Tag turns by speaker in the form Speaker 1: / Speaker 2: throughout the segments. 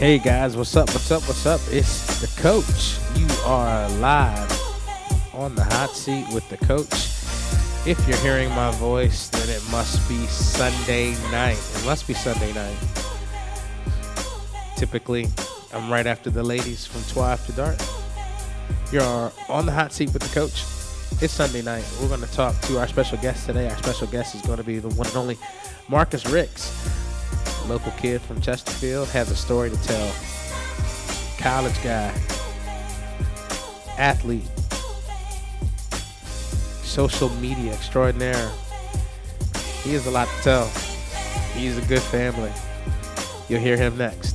Speaker 1: Hey guys, what's up? What's up? What's up? It's the coach. You are live on the hot seat with the coach. If you're hearing my voice, then it must be Sunday night. It must be Sunday night. Typically, I'm right after the ladies from 12 After Dark. You're on the hot seat with the coach. It's Sunday night. We're going to talk to our special guest today. Our special guest is going to be the one and only Marcus Ricks local kid from Chesterfield, has a story to tell. College guy, athlete, social media extraordinaire. He has a lot to tell. He's a good family. You'll hear him next.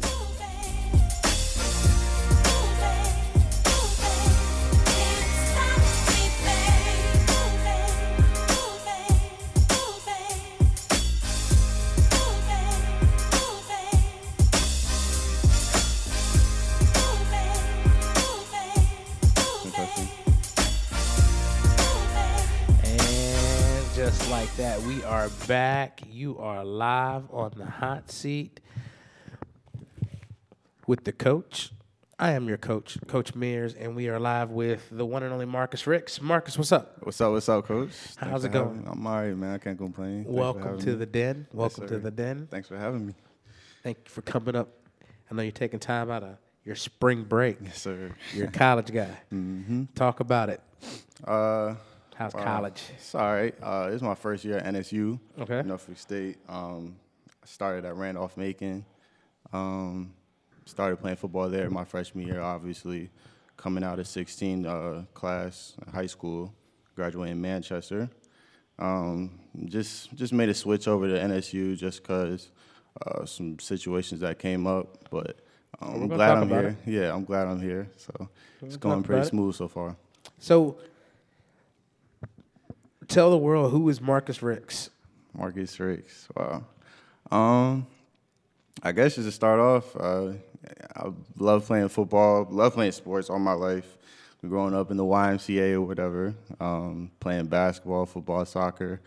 Speaker 1: Back. You are live on the hot seat with the coach. I am your coach, Coach Mears, and we are live with the one and only Marcus Ricks. Marcus, what's up?
Speaker 2: What's up? What's up, Coach?
Speaker 1: How's
Speaker 2: Thanks
Speaker 1: it going?
Speaker 2: I'm all right, man. I can't complain. Thanks
Speaker 1: Welcome to
Speaker 2: me.
Speaker 1: the den. Welcome to the den.
Speaker 2: Thanks for having me.
Speaker 1: Thank you for coming up. I know you're taking time out of your spring break.
Speaker 2: Yes, sir.
Speaker 1: You're a college guy.
Speaker 2: mm-hmm.
Speaker 1: Talk about it.
Speaker 2: Uh,
Speaker 1: How's
Speaker 2: wow.
Speaker 1: college?
Speaker 2: It's all right. Uh, this is my first year at NSU,
Speaker 1: Okay.
Speaker 2: Norfolk State. Um, I started at Randolph Macon. Um, started playing football there my freshman year, obviously. Coming out of 16 uh, class, in high school, graduating in Manchester. Um, just just made a switch over to NSU just because uh, some situations that came up, but um, I'm glad I'm here. Yeah, I'm glad I'm here. So it's going pretty
Speaker 1: it.
Speaker 2: smooth so far.
Speaker 1: So, tell the world who is Marcus Ricks.
Speaker 2: Marcus Ricks. Wow. Um, I guess just to start off, uh, I love playing football, love playing sports all my life. Growing up in the YMCA or whatever, um, playing basketball, football, soccer,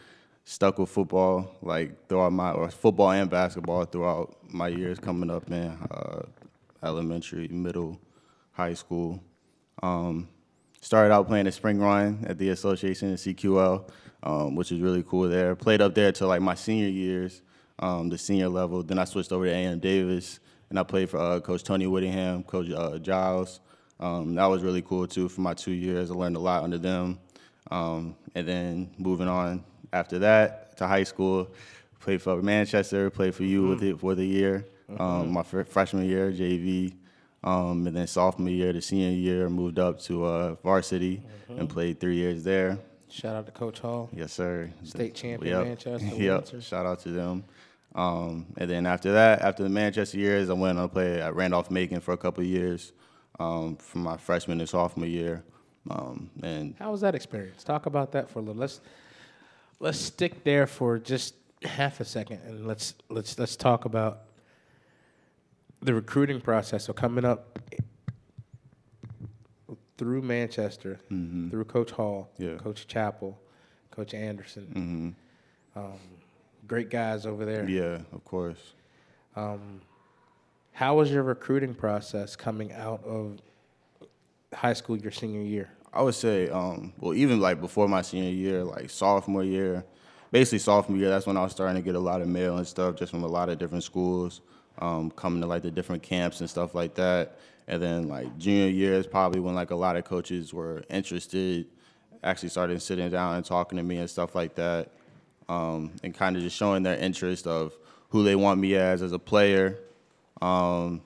Speaker 2: stuck with football like throughout my or football and basketball throughout my years coming up in uh, elementary, middle, high school. Um, started out playing the spring run at the association in CQL, um, which is really cool there. Played up there till like my senior years, um, the senior level. Then I switched over to A.M. Davis, and I played for uh, Coach Tony Whittingham, Coach uh, Giles. Um, that was really cool too for my two years. I learned a lot under them. Um, and then moving on after that to high school, played for Manchester, played for you with it for the year, um, my fr- freshman year, JV. Um, and then sophomore year to senior year, moved up to uh, varsity and played three years there.
Speaker 1: Shout out to Coach Hall.
Speaker 2: Yes, sir.
Speaker 1: State champion
Speaker 2: Yep.
Speaker 1: Manchester,
Speaker 2: Yep.
Speaker 1: Windsor.
Speaker 2: Shout out to them. Um, and then after that, after the Manchester years, I went on to play at Randolph Macon for a couple of years, um, from my freshman and sophomore year. Um, and
Speaker 1: How was that experience? Talk about that for a little. Let's let's stick there for just half a second, and let's let's let's talk about the recruiting process. So coming up through Manchester, through Coach Hall,
Speaker 2: Yeah.
Speaker 1: Coach Chapel, Coach Anderson, um, great guys over there.
Speaker 2: yeah, of course.
Speaker 1: Um, how was your recruiting process coming out of high school your senior year?
Speaker 2: I would say, um, well, even like before my senior year, like sophomore year, basically sophomore year, that's when I was starting to get a lot of mail and stuff just from a lot of different schools, um, coming to like the different camps and stuff like that. And then like junior year is probably when like a lot of coaches were interested, actually started sitting down and talking to me and stuff like that, um, and kind of just showing their interest of who they want me as as a player, um,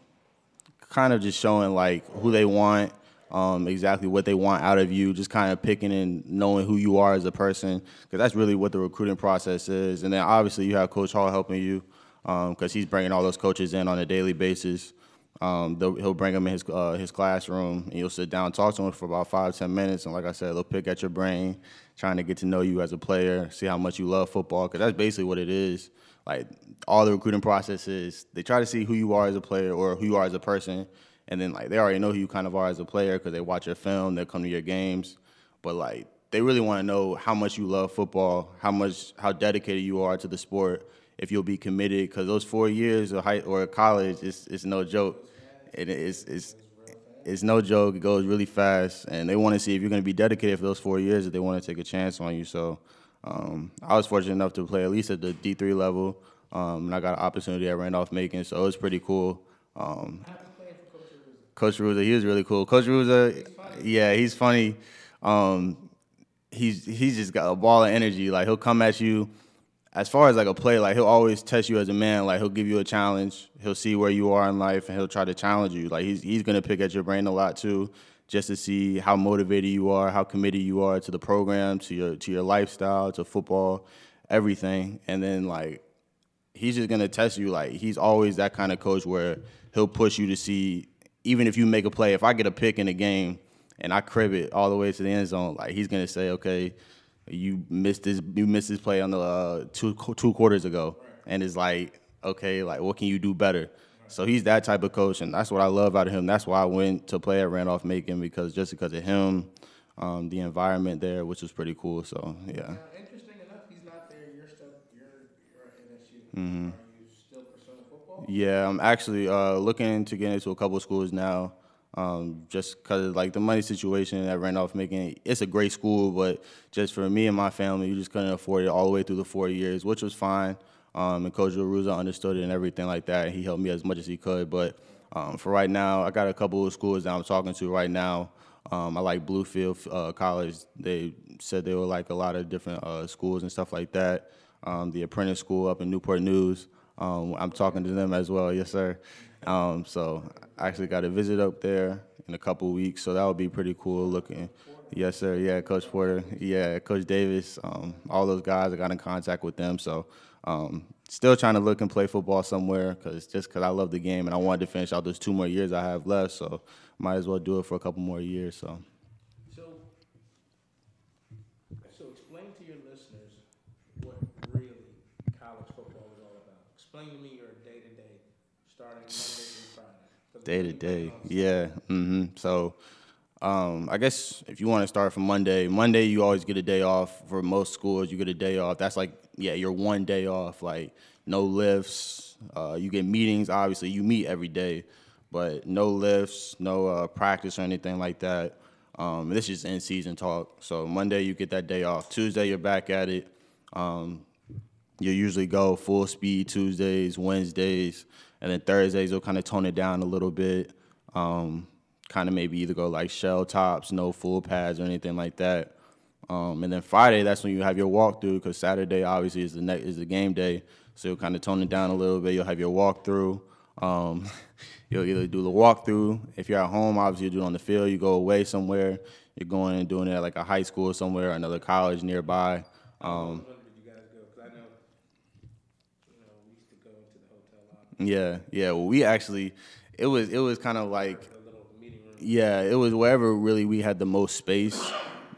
Speaker 2: kind of just showing like who they want, um, exactly what they want out of you, just kind of picking and knowing who you are as a person, because that's really what the recruiting process is. And then obviously you have Coach Hall helping you, because he's bringing all those coaches in on a daily basis. Um, he'll bring them in his uh, his classroom, and you'll sit down talk to him for about five ten minutes. And like I said, they'll pick at your brain, trying to get to know you as a player, see how much you love football, because that's basically what it is. Like all the recruiting process is, they try to see who you are as a player or who you are as a person, and then like they already know who you kind of are as a player because they watch your film, they come to your games, but like they really want to know how much you love football, how much how dedicated you are to the sport, if you'll be committed because those four years of high or college is is no joke. it is it's it's no joke. It goes really fast, and they want to see if you're going to be dedicated for those four years. If they want to take a chance on you, so um, I was fortunate enough to play at least at the D3 level, um, and I got an opportunity at Randolph Macon, so it was pretty cool. Um, Coach Ruza, he was really cool. Coach Ruza, yeah, he's funny. Um, he's he's just got a ball of energy. Like he'll come at you. As far as like a play, like he'll always test you as a man. Like he'll give you a challenge. He'll see where you are in life, and he'll try to challenge you. Like he's he's gonna pick at your brain a lot too, just to see how motivated you are, how committed you are to the program, to your to your lifestyle, to football, everything. And then like he's just gonna test you. Like he's always that kind of coach where he'll push you to see, even if you make a play. If I get a pick in a game and I crib it all the way to the end zone, like he's gonna say, okay, you missed this, you missed this play on the uh, two two quarters ago, and it's like, okay, like what can you do better? So he's that type of coach, and that's what I love out of him. That's why I went to play at Randolph Macon because just because of him, um, the environment there, which was pretty cool. So yeah.
Speaker 1: Now, interesting enough, he's not there. You're still you're you're at NSU. Mm-hmm. Are you still pursuing football?
Speaker 2: Yeah, I'm actually uh, looking to get into a couple of schools now. Um, just because like the money situation at Randolph Macon, it's a great school, but just for me and my family, you just couldn't afford it all the way through the four years, which was fine. Um, and Coach Ruza understood it and everything like that. He helped me as much as he could. But um, for right now, I got a couple of schools that I'm talking to right now. Um, I like Bluefield uh, College. They said they were like a lot of different uh, schools and stuff like that. Um, the Apprentice School up in Newport News. Um, I'm talking to them as well. Yes, sir. Um, so I actually got a visit up there in a couple weeks, so that would be pretty cool looking. Yes, sir. Yeah, Coach Porter. Yeah, Coach Davis. Um, all those guys. I got in contact with them. So um, still trying to look and play football somewhere because just because I love the game and I wanted to finish out those two more years I have left. So might as well do it for a couple more years. So.
Speaker 1: So, so explain to your listeners what really college football is all about. Explain to me your day to day, starting Monday through Friday. 'Cause
Speaker 2: Day to day, yeah. hmm So, um, I guess if you want to start from Monday, Monday you always get a day off. For most schools, you get a day off. That's like, yeah, your one day off. Like no lifts. Uh, you get meetings. Obviously, you meet every day, but no lifts, no uh, practice or anything like that. Um, this is in season talk. So Monday you get that day off. Tuesday you're back at it. Um, you usually go full speed Tuesdays, Wednesdays, and then Thursdays you'll kind of tone it down a little bit. Um, kind of maybe either go like shell tops, no full pads or anything like that. Um, and then Friday, that's when you have your walkthrough because Saturday obviously is the is the game day, so you'll kind of tone it down a little bit. You'll have your walkthrough. Um, you'll either do the walkthrough. If you're at home, obviously you do it on the field. You go away somewhere. You're going and doing it at like a high school somewhere, or another college nearby. Um,
Speaker 1: When did you guys go? Because I know, you know, we used to go into the hotel lobby,
Speaker 2: yeah, yeah. Well, we actually, it was it was kind of like. Yeah, it was wherever really we had the most space.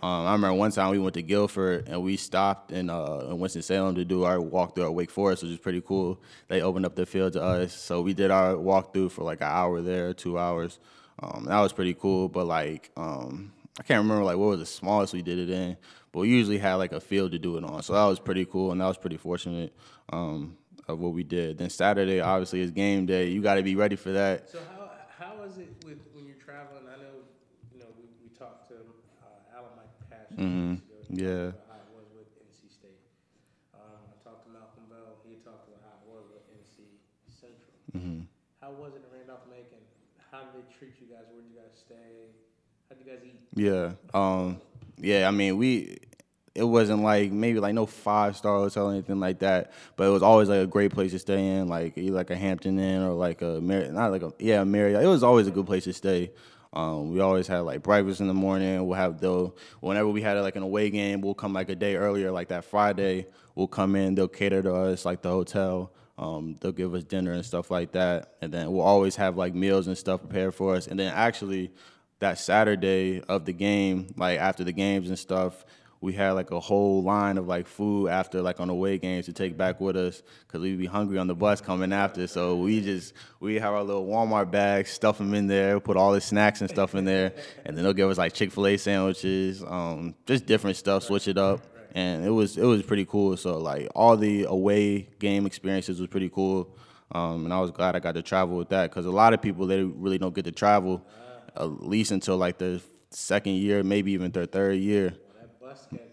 Speaker 2: Um, I remember one time we went to Guilford and we stopped in, uh, in Winston Salem to do our walk through at Wake Forest, which was pretty cool. They opened up the field to us, so we did our walk through for like an hour there, two hours. Um, that was pretty cool. But like, um, I can't remember like what was the smallest we did it in, but we usually had like a field to do it on, so that was pretty cool and that was pretty fortunate um, of what we did. Then Saturday, obviously, is game day. You got to be ready for that.
Speaker 1: So how how is it with when you're traveling? I know, you know, we, we talked to uh, Alan Mike Pash.
Speaker 2: Mhm. Yeah.
Speaker 1: How it was with NC State. Um, I talked to Malcolm Bell. He talked about how it was with NC Central.
Speaker 2: Mhm.
Speaker 1: How was it in Randolph Macon? How did they treat you guys? Where did you guys stay? How did you guys eat?
Speaker 2: Yeah. Um. Yeah. I mean, we. It wasn't like maybe like no five star hotel or anything like that, but it was always like a great place to stay in, like like a Hampton Inn or like a Mar- not like a yeah Marriott. It was always a good place to stay. Um, we always had like breakfast in the morning. We'll have the whenever we had like an away game, we'll come like a day earlier, like that Friday. We'll come in. They'll cater to us like the hotel. Um, they'll give us dinner and stuff like that, and then we'll always have like meals and stuff prepared for us. And then actually, that Saturday of the game, like after the games and stuff, we had like a whole line of like food after like on away games to take back with us because we'd be hungry on the bus coming after. So we just we have our little Walmart bags, stuff them in there, put all the snacks and stuff in there, and then they'll give us like Chick Fil A sandwiches, um, just different stuff, switch it up, and it was it was pretty cool. So like all the away game experiences was pretty cool. Um, and I was glad I got to travel with that because a lot of people they really don't get to travel at least until like their second year, maybe even their third year.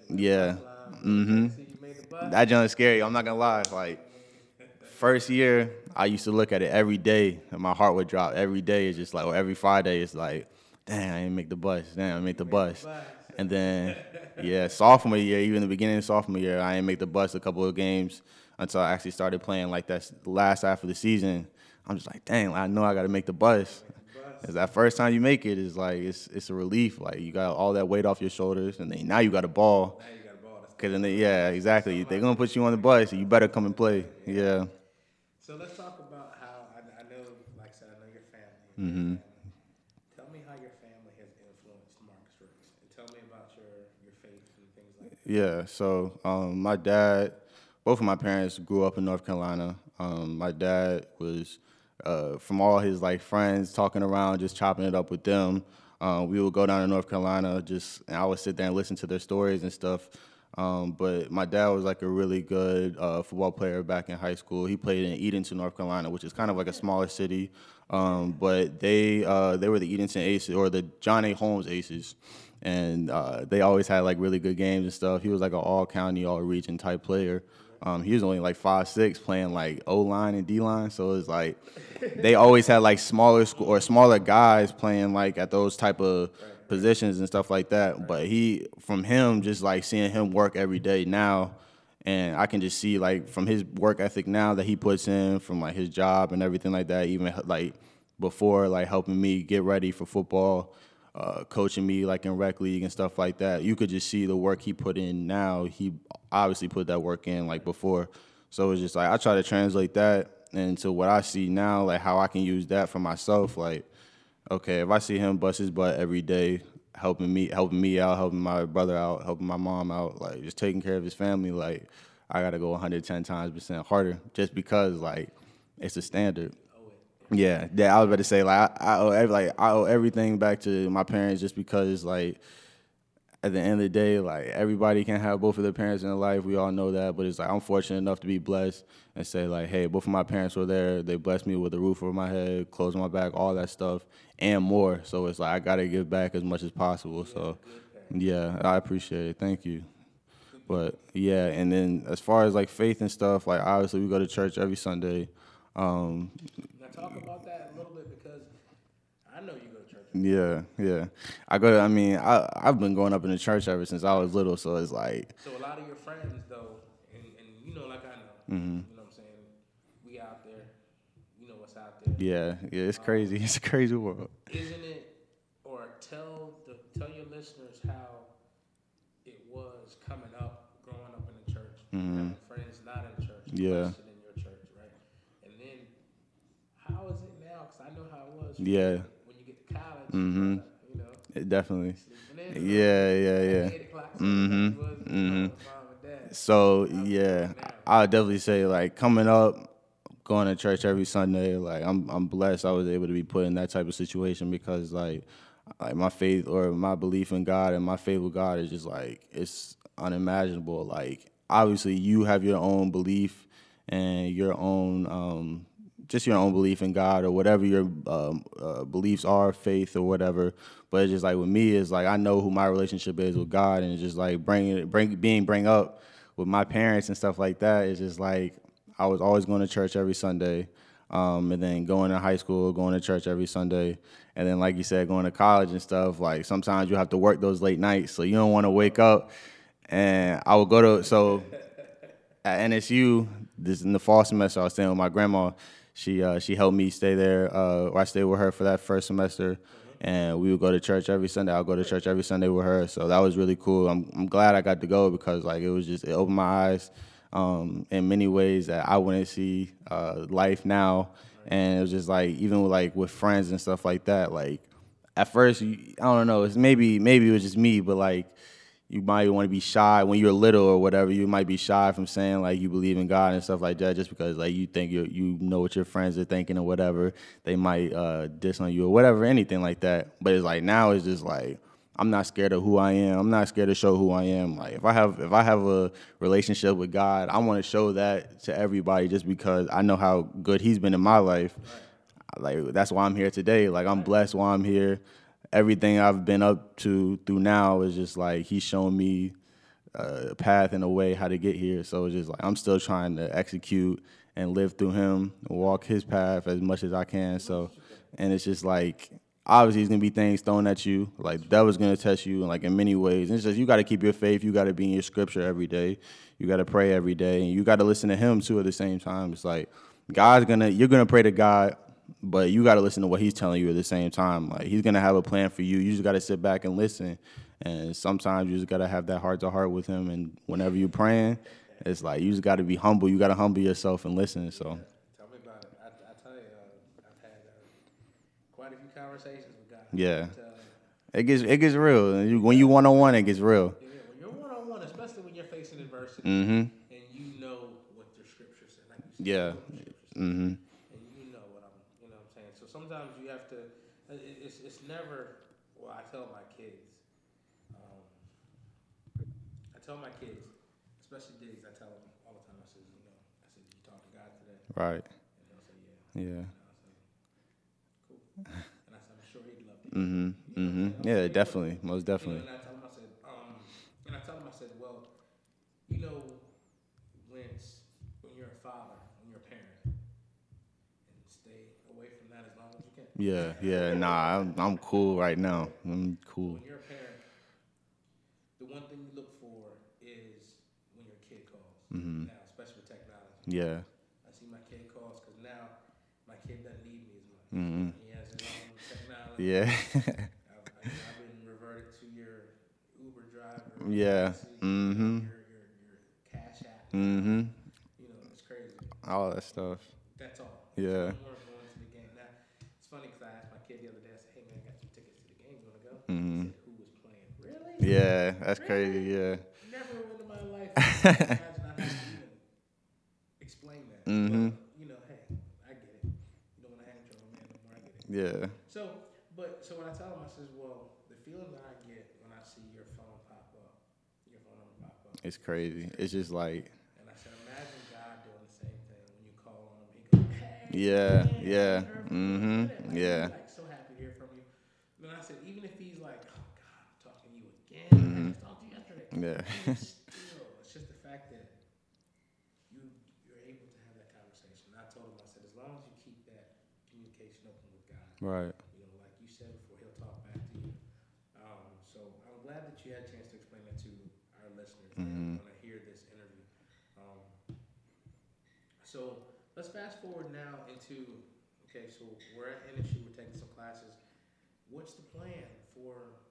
Speaker 2: Yeah. Mm-hmm. That junk is scary. I'm not gonna lie. Like first year, I used to look at it every day, and my heart would drop. Every day It's just like, or every Friday, it's like, damn, I didn't make the bus. Damn, I make the bus. And then, yeah, sophomore year, even the beginning of sophomore year, I didn't make the bus a couple of games until I actually started playing like that last half of the season. I'm just like, dang, I know I got to make the bus. Cause that first time you make it is like it's it's a relief. Like you got all that weight off your shoulders, and then now you got a ball. Cause then they, yeah, exactly. They're gonna put you on the bus, so you better come and play. Yeah.
Speaker 1: So let's talk about how I, I know, like I said, I know your family.
Speaker 2: Mm-hmm.
Speaker 1: Tell me how your family has influenced Marcus Ricks, and tell me about your your faith and things like that.
Speaker 2: Yeah. So um, my dad, both of my parents grew up in North Carolina. Um, my dad was uh, from all his like friends talking around, just chopping it up with them. Um, we would go down to North Carolina, just and I would sit there and listen to their stories and stuff. Um, but my dad was like a really good uh, football player back in high school. He played in Edenton, North Carolina, which is kind of like a smaller city. Um, but they uh, they were the Edenton Aces or the John A. Holmes Aces, and uh, they always had like really good games and stuff. He was like an all county, all region type player. Um, he was only like five six, playing like O line and D line. So it's like they always had like smaller school or smaller guys playing like at those type of positions and stuff like that. But he, from him, just like seeing him work every day now, and I can just see like from his work ethic now that he puts in, from like his job and everything like that. Even like before, like helping me get ready for football. Uh, coaching me like in rec league and stuff like that. You could just see the work he put in now. He obviously put that work in like before. So it's just like I try to translate that into what I see now, like how I can use that for myself. Like, okay, if I see him bust his butt every day, helping me, helping me out, helping my brother out, helping my mom out, like just taking care of his family, like I gotta go 110 times percent harder just because like it's a standard. Yeah, yeah. I was about to say like I, I owe every, like I owe everything back to my parents just because like at the end of the day, like everybody can have both of their parents in their life. We all know that, but it's like I'm fortunate enough to be blessed and say like, hey, both of my parents were there. They blessed me with a roof over my head, clothes on my back, all that stuff, and more. So it's like I gotta give back as much as possible. So yeah, I appreciate it. Thank you. But yeah, and then as far as like faith and stuff, like obviously we go to church every Sunday. Um,
Speaker 1: Talk about that a little bit because I know you go to church.
Speaker 2: yeah, yeah. I go. To, I mean, I I've been going up in the church ever since I was little. So it's like,
Speaker 1: So a lot of your friends though, and, and you know, like I know,
Speaker 2: Mm-hmm.
Speaker 1: you know what I'm saying. We out there, you know what's out there.
Speaker 2: yeah, yeah. It's crazy. It's a crazy world.
Speaker 1: Isn't it? Or tell the tell your listeners how it was coming up, growing up in the church, having friends not in church,
Speaker 2: Mm-hmm. Yeah.
Speaker 1: questioning your church, right? And then how is it now? Because I know how it was.
Speaker 2: Yeah.
Speaker 1: When you get to college,
Speaker 2: Mhm.
Speaker 1: uh, you know,
Speaker 2: It definitely.
Speaker 1: in.
Speaker 2: Yeah, yeah, yeah.
Speaker 1: Eight o'clock,
Speaker 2: Mhm,
Speaker 1: seven o'clock was,
Speaker 2: mhm.
Speaker 1: you know, mom and dad.
Speaker 2: So yeah, I would definitely say like coming up, going to church every Sunday. Like I'm I'm blessed. I was able to be put in that type of situation because like like my faith or my belief in God and my faith with God is just like it's unimaginable. Like obviously you have your own belief and your own um just your own belief in God or whatever your um, uh, beliefs are, faith or whatever. But it's just like with me, it's like I know who my relationship is with God, and it's just like bringing bring being bring up with my parents and stuff like that. It's just like I was always going to church every Sunday, um, and then going to high school, going to church every Sunday, and then like you said, going to college and stuff. Like sometimes you have to work those late nights, so you don't want to wake up. And I would go to so at NSU, this in the fall semester, I was staying with my grandma. She uh, she helped me stay there. Uh, I stayed with her for that first semester, and we would go to church every Sunday. I'll go to church every Sunday with her. So that was really cool. I'm I'm glad I got to go because like it was just it opened my eyes um, in many ways that I wouldn't see uh, life now, and it was just like even with, like with friends and stuff like that. Like at first, I don't know. It's maybe maybe it was just me, but like you might want to be shy when you're little or whatever. You might be shy from saying like you believe in God and stuff like that, just because like you think you you know what your friends are thinking or whatever. They might uh, diss on you or whatever, anything like that. But it's like now it's just like I'm not scared of who I am. I'm not scared to show who I am. Like if I have if I have a relationship with God, I want to show that to everybody just because I know how good he's been in my life. Like that's why I'm here today. Like I'm blessed why I'm here. Everything I've been up to through now is just like he's shown me a path and a way how to get here. So it's just like I'm still trying to execute and live through him, walk his path as much as I can. So and it's just like obviously, it's gonna be things thrown at you. Like that was gonna test you, like in many ways. And it's just you got to keep your faith. You got to be in your scripture every day. You got to pray every day, and you got to listen to Him too at the same time. It's like God's gonna, you're gonna pray to God, but you got to listen to what He's telling you at the same time. Like He's gonna have a plan for you. You just got to sit back and listen. And sometimes you just got to have that heart to heart with Him. And whenever you're praying, it's like you just got to be humble. You got to humble yourself and listen. So.
Speaker 1: Tell me about it. I, I tell you, uh, I've had uh, quite a few conversations with God.
Speaker 2: Yeah.
Speaker 1: But, uh,
Speaker 2: It gets it gets real. When you one on one, it gets real.
Speaker 1: yeah, when you're one on one, especially when you're facing adversity,
Speaker 2: Mm-hmm.
Speaker 1: and you know what the scripture says, like
Speaker 2: Yeah.
Speaker 1: you know what the scripture says,
Speaker 2: Mm-hmm.
Speaker 1: and you know what I'm, you know what I'm saying. So sometimes you have to. it- It's it's never. Well, I tell my kids. Um, I tell my kids, especially Diggs. I tell them all the time. I said, you know, I said, did you talk to God today?
Speaker 2: Right.
Speaker 1: Say, yeah.
Speaker 2: Yeah.
Speaker 1: And I said, cool. And I said, I'm sure he'd love to.
Speaker 2: Mm-hmm. Mm-hmm. Yeah, definitely. Most definitely.
Speaker 1: And I tell him, I said, um, and I tell him, I said, well, you know, it's, when you're a father, when you're a parent, and stay away from that as long as you can.
Speaker 2: Yeah. Yeah. Nah, I'm I'm cool right now. I'm cool.
Speaker 1: When you're a parent, the one thing you look for is when your kid calls.
Speaker 2: Mhm.
Speaker 1: Now, especially with technology.
Speaker 2: Yeah.
Speaker 1: I see my kid calls because now my kid doesn't need me as much.
Speaker 2: Mm-hmm.
Speaker 1: He has his.
Speaker 2: Yeah.
Speaker 1: I've, I- I've been reverted to your Uber driver.
Speaker 2: Yeah. Mhm.
Speaker 1: Your, your, your cash app.
Speaker 2: mm-hmm.
Speaker 1: You know, it's crazy.
Speaker 2: All that stuff.
Speaker 1: That's all.
Speaker 2: Yeah.
Speaker 1: No more going to the game. Now, it's funny because I asked my kid the other day, I said, hey man, I got some tickets to the game. You want to go?
Speaker 2: Mhm.
Speaker 1: Said, who was playing? Really?
Speaker 2: Yeah. That's crazy. Yeah.
Speaker 1: Never in my life. Imagine I had to even explain that.
Speaker 2: Mhm.
Speaker 1: But, you know, hey, I get it. You don't want to hang with your old man no more. I get it.
Speaker 2: Yeah.
Speaker 1: So, but so when I tell him, I says, well, the feeling that I get when I see your phone pop up, your phone number pop up,
Speaker 2: It's crazy. It's just like.
Speaker 1: and I said, imagine God doing the same thing when you call on him. He goes, hey,
Speaker 2: Yeah. Yeah.
Speaker 1: I heard from you."
Speaker 2: Mhm.
Speaker 1: Like,
Speaker 2: Yeah.
Speaker 1: Like so happy to hear from you. Then I said, even if he's like, oh God, I'm talking to you again.
Speaker 2: Mhm.
Speaker 1: I just talked to you yesterday.
Speaker 2: Yeah.
Speaker 1: Even still, it's just the fact that you you're able to have that conversation. And I told him, I said, as long as you keep that communication open with God,
Speaker 2: Right.
Speaker 1: you know, like you said before, he'll talk back to you. Um, so I'm glad that you had a chance to explain that to our listeners
Speaker 2: Mhm.
Speaker 1: want to hear this interview. Um, so let's fast forward now into okay. So we're at NSU. We're taking some classes. What's the plan for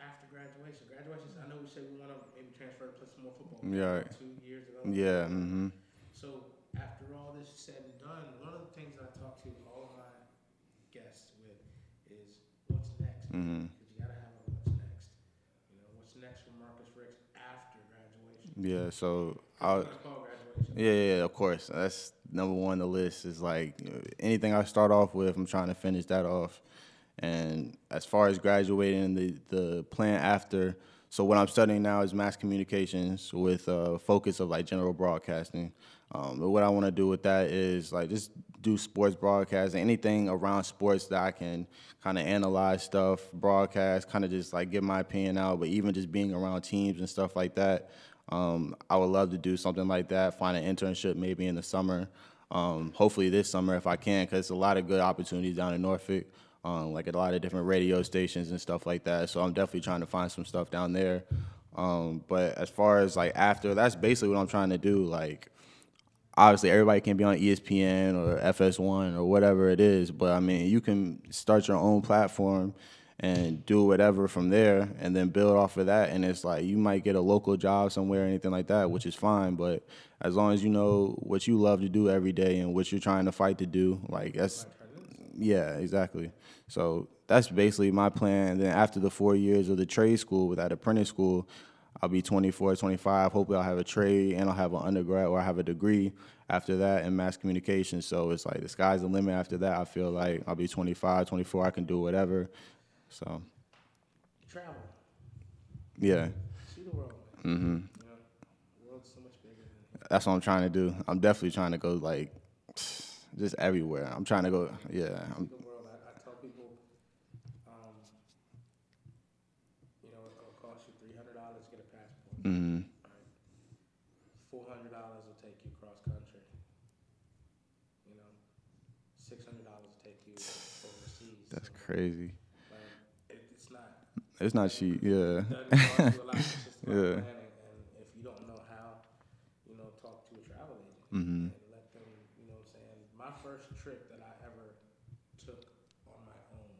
Speaker 1: after graduation? Graduations. I know we said we want to maybe transfer to play some more football.
Speaker 2: Yeah.
Speaker 1: Two years ago.
Speaker 2: Yeah. Mm-hmm.
Speaker 1: So after all this is said and done, one of the things that I talked to all of my guests with is what's next.
Speaker 2: Mhm.
Speaker 1: Because you gotta have a what's next. You know, what's next for Marcus Ricks after graduation?
Speaker 2: Yeah. So I.
Speaker 1: called graduation.
Speaker 2: Yeah, yeah, of course. That's number one on the list. Is like uh, anything I start off with, I'm trying to finish that off. And as far as graduating, the the plan after. So what I'm studying now is mass communications with a focus of like general broadcasting. Um, but what I want to do with that is like just do sports broadcasting, anything around sports that I can kind of analyze stuff, broadcast, kind of just like get my opinion out. But even just being around teams and stuff like that, um, I would love to do something like that. Find an internship maybe in the summer. Um, hopefully this summer if I can, because a lot of good opportunities down in Norfolk, um, like at a lot of different radio stations and stuff like that. So I'm definitely trying to find some stuff down there. Um, but as far as like after, that's basically what I'm trying to do. Like obviously everybody can be on ESPN or FS1 or whatever it is, but I mean, you can start your own platform and do whatever from there and then build off of that and it's like you might get a local job somewhere or anything like that, which is fine, but as long as you know what you love to do every day and what you're trying to fight to do, like that's yeah, exactly. So that's basically my plan. And then after the four years of the trade school with that apprentice school, I'll be 24, 25. Hopefully, I'll have a trade and I'll have an undergrad or I have a degree after that in mass communication. So it's like the sky's the limit after that. I feel like I'll be 25, 24. I can do whatever. So
Speaker 1: travel,
Speaker 2: Yeah.
Speaker 1: see the world.
Speaker 2: hmm
Speaker 1: You the world's so much bigger
Speaker 2: That's what I'm trying to do. I'm definitely trying to go like just everywhere. I'm trying to go. Yeah. I'm,
Speaker 1: the world. I, I tell people, um, you know, it'll cost you three hundred dollars to get a passport.
Speaker 2: hmm
Speaker 1: Four hundred dollars will take you cross country. You know, six hundred dollars will take you overseas.
Speaker 2: That's
Speaker 1: So,
Speaker 2: crazy.
Speaker 1: like, it, it's not.
Speaker 2: It's not cheap. Yeah.
Speaker 1: It doesn't cost you a lot. It's just about
Speaker 2: Yeah.
Speaker 1: And if you don't know how, you know, talk to a travel agent
Speaker 2: hmm
Speaker 1: and let them, you know what I'm saying? My first trip that I ever took on my own,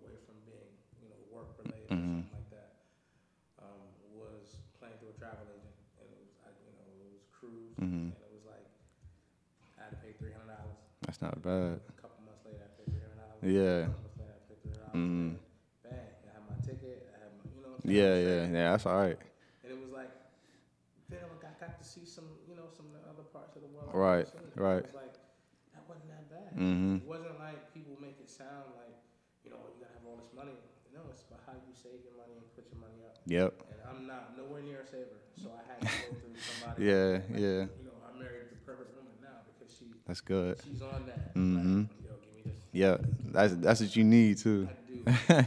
Speaker 1: away from being, you know, work related or
Speaker 2: Mhm.
Speaker 1: something like that, um, was playing through a travel agent. And it was, I, you know, it was cruise,
Speaker 2: Mhm.
Speaker 1: and it was like, I had to pay $300.
Speaker 2: That's not bad.
Speaker 1: A couple months later, I paid $300.
Speaker 2: Yeah.
Speaker 1: A couple later, $300.
Speaker 2: Mhm.
Speaker 1: Bang, I had my ticket, I had my, you know what I'm saying?
Speaker 2: Yeah, yeah, yeah. That's all right.
Speaker 1: And it was like, then I got, to see some, you know, some of the other parts of the world.
Speaker 2: Right, right.
Speaker 1: It was like, that wasn't that bad.
Speaker 2: hmm
Speaker 1: It wasn't like people make it sound like, you know, you gotta have all this money. No, it's about how you save your money and put your money up.
Speaker 2: Yep.
Speaker 1: And I'm not nowhere near a saver, so I had to go through somebody.
Speaker 2: Yeah,
Speaker 1: like,
Speaker 2: yeah.
Speaker 1: You know, I married the perfect woman now because she,
Speaker 2: That's good.
Speaker 1: she's on that.
Speaker 2: Mhm.
Speaker 1: Like, yo, give me this.
Speaker 2: Yeah. That's that's what you need too.
Speaker 1: I do.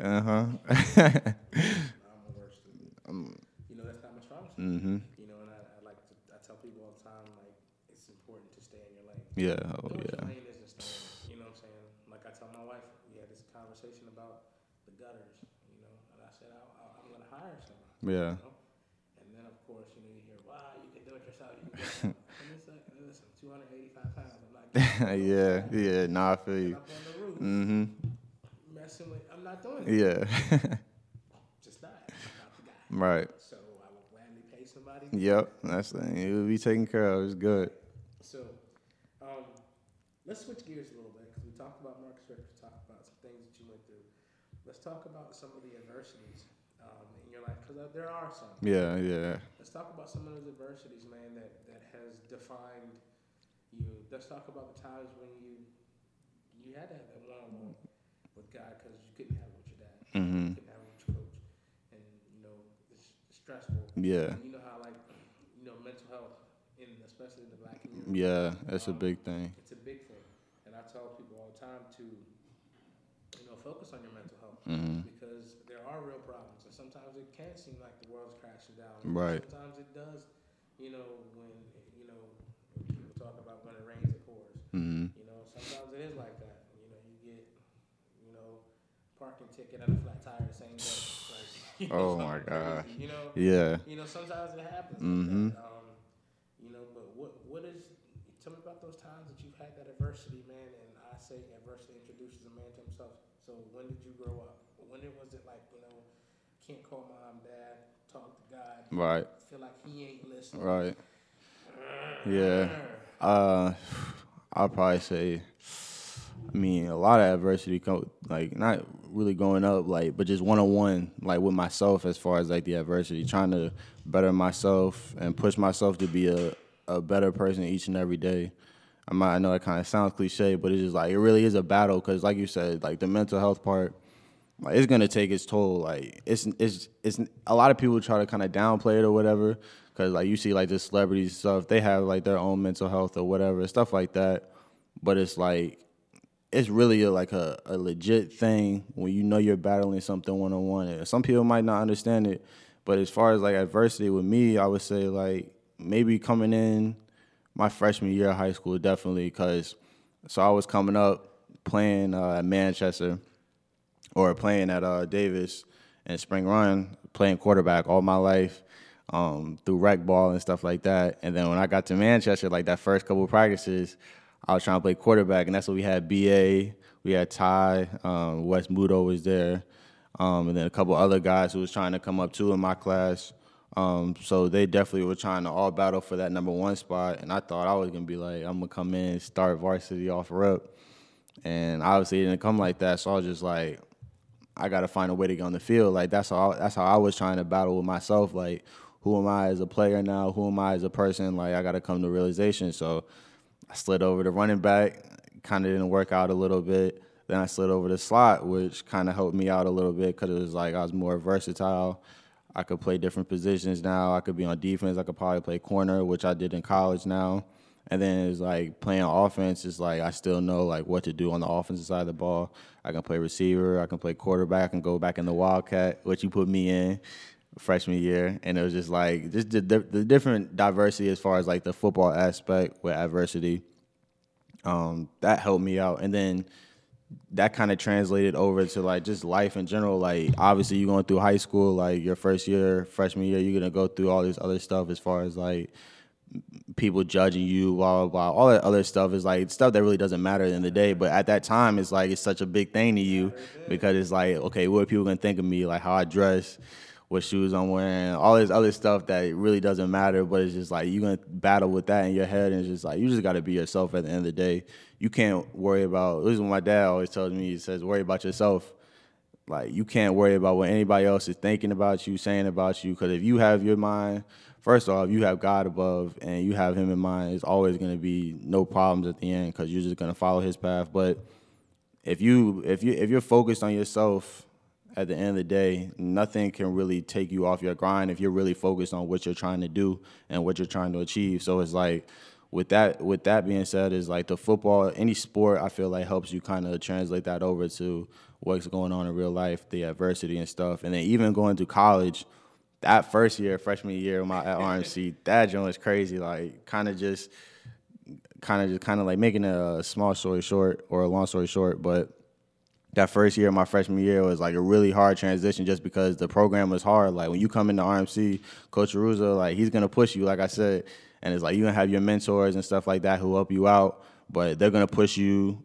Speaker 2: Uh huh.
Speaker 1: I'm the worst.
Speaker 2: um,
Speaker 1: You know, that's not my strong suit.
Speaker 2: hmm
Speaker 1: You know, and I, I like to, I tell people all the time, like, it's important to stay in your lane.
Speaker 2: Yeah. Oh yeah.
Speaker 1: your lane is and stay in it. You know what I'm saying? Like I tell my wife, we had this conversation about the gutters, you know, and I said, I, I, I'm going to hire someone.
Speaker 2: Yeah.
Speaker 1: You know? And then, of course, you know, you hear, wow, you can do it yourself. You can do it yourself. and listen, 285 pounds. I'm not
Speaker 2: yeah. Yeah. Nah, I feel you.
Speaker 1: up on the roof,
Speaker 2: hmm
Speaker 1: messing with, I'm not doing it.
Speaker 2: Yeah.
Speaker 1: Just not. I'm not
Speaker 2: right.
Speaker 1: So I will gladly pay somebody.
Speaker 2: Yep. That's the thing. It will be taken care of. It's good.
Speaker 1: So, um, let's switch gears a little bit because we talked about Marcus Rick, we talked about some things that you went through. Let's talk about some of the adversities um, life because there are some.
Speaker 2: Yeah. Yeah.
Speaker 1: Let's talk about some of those adversities, man, that, that has defined you. Let's talk about the times when you you had to have that one on one with God because you couldn't have it with your dad,
Speaker 2: hmm
Speaker 1: you couldn't have it with your coach, and you know it's stressful.
Speaker 2: Yeah.
Speaker 1: And you know how like you know mental health, in especially in the black community.
Speaker 2: Yeah. That's a big thing.
Speaker 1: It's a big thing, and I tell people all the time to, you know, focus on your mental health
Speaker 2: hmm
Speaker 1: because there are real problems, sometimes it can seem like the world's crashing down.
Speaker 2: Right.
Speaker 1: Sometimes it does, you know, when you know people talk about when it rains it pours.
Speaker 2: hmm
Speaker 1: You know, sometimes it is like that. You know, you get, you know, parking ticket and a flat tire the same day. Like, you know,
Speaker 2: Oh my God.
Speaker 1: crazy, You know,
Speaker 2: Yeah.
Speaker 1: you know, sometimes it happens.
Speaker 2: Mm-hmm.
Speaker 1: Like. Um, you know, but what what is? Tell me about those times that you've had that adversity, man. And I say adversity introduces a man to himself. So when did you grow up? When it was it like you know, can't call mom, dad, talk to God,
Speaker 2: Right.
Speaker 1: feel like he ain't listening.
Speaker 2: Right. Yeah. Uh, I'll probably say. I mean, a lot of adversity, come like not really growing up, like, but just one on one, like with myself, as far as like the adversity, trying to better myself and push myself to be a, a better person each and every day. I might, I know it kind of sounds cliche, but it's just like it really is a battle because, like you said, like the mental health part, like it's gonna take its toll. Like it's it's it's a lot of people try to kind of downplay it or whatever, because like you see like the celebrities stuff, they have like their own mental health or whatever stuff like that. But it's like it's really a, like a, a legit thing when you know you're battling something one on one. Some people might not understand it, but as far as like adversity with me, I would say like maybe coming in my freshman year of high school, definitely because so I was coming up playing uh, at Manchester or playing at uh, Davis and Spring Run, playing quarterback all my life um, through rec ball and stuff like that. And then when I got to Manchester, like that first couple of practices, I was trying to play quarterback, and that's what we had. Ba, we had Ty, um, Wes Mudo was there, um, and then a couple other guys who was trying to come up too in my class. Um, so they definitely were trying to all battle for that number one spot, and I thought I was gonna be like, I'm gonna come in, start varsity off rep, and obviously it didn't come like that. So I was just like, I got to find a way to get on the field. Like that's how that's how I was trying to battle with myself. Like, who am I as a player now? Who am I as a person? Like, I got to come to realization. So I slid over to running back. Kind of didn't work out a little bit. Then I slid over to slot, which kind of helped me out a little bit because it was like I was more versatile. I could play different positions now. I could be on defense. I could probably play corner, which I did in college now. And then it's like playing offense. It's like I still know like what to do on the offensive side of the ball. I can play receiver. I can play quarterback and go back in the wildcat, which you put me in freshman year. And it was just like just the, the different diversity as far as like the football aspect with adversity. Um, that helped me out. And then that kind of translated over to like just life in general. Like obviously you're going through high school, like your first year, freshman year, you're gonna go through all this other stuff as far as like people judging you, blah blah blah. All that other stuff is like stuff that really doesn't matter in the day. But at that time, it's like it's such a big thing to you because it's like, okay, what are people gonna think of me? Like how I dress, what shoes I'm wearing, all this other stuff that really doesn't matter. But it's just like you're gonna battle with that in your head, and it's just like you just got to be yourself at the end of the day. You can't worry about. This is what my dad always tells me. He says, "Worry about yourself." Like you can't worry about what anybody else is thinking about you, saying about you, because if you have your mind first off, you have God above and you have Him in mind. It's always going to be no problems at the end because you're just going to follow His path. But if you if you if you're focused on yourself at the end of the day, nothing can really take you off your grind if you're really focused on what you're trying to do and what you're trying to achieve. So it's like with that with that being said, is like the football, any sport I feel like helps you kind of translate that over to what's going on in real life, the adversity and stuff. And then even going to college, that first year, freshman year, my at RMC, that joint was crazy. Like, kind of just, kind of just, kind of like making a small story short or a long story short. But that first year, my freshman year, was like a really hard transition, just because the program was hard. Like when you come into RMC, Coach Arruza, like he's gonna push you, like I said, and it's like you gonna have your mentors and stuff like that who help you out, but they're gonna push you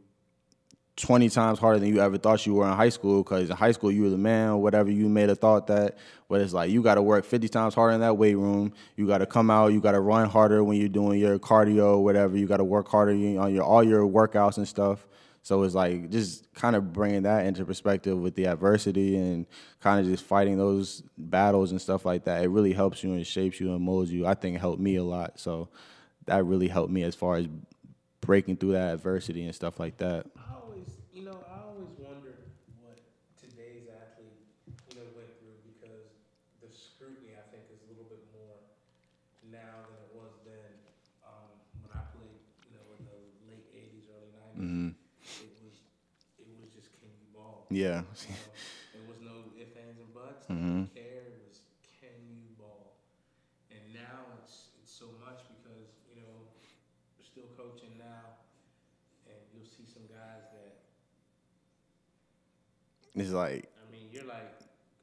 Speaker 2: 20 times harder than you ever thought you were in high school because in high school you were the man or whatever you made a thought that but it's like you got to work 50 times harder in that weight room. You got to come out you got to run harder when you're doing your cardio whatever. You got to work harder on your all your workouts and stuff. So it's like just kind of bringing that into perspective with the adversity and kind of just fighting those battles and stuff like that it really helps you and shapes you and molds you. I think helped me a lot. So that really helped me as far as breaking through that adversity and stuff like that Yeah.
Speaker 1: There was no ifs, ands, and buts. Mm-hmm. care. It was can you ball? And now it's it's so much because you know we're still coaching now, and you'll see some guys that.
Speaker 2: It's like.
Speaker 1: I mean, you're like,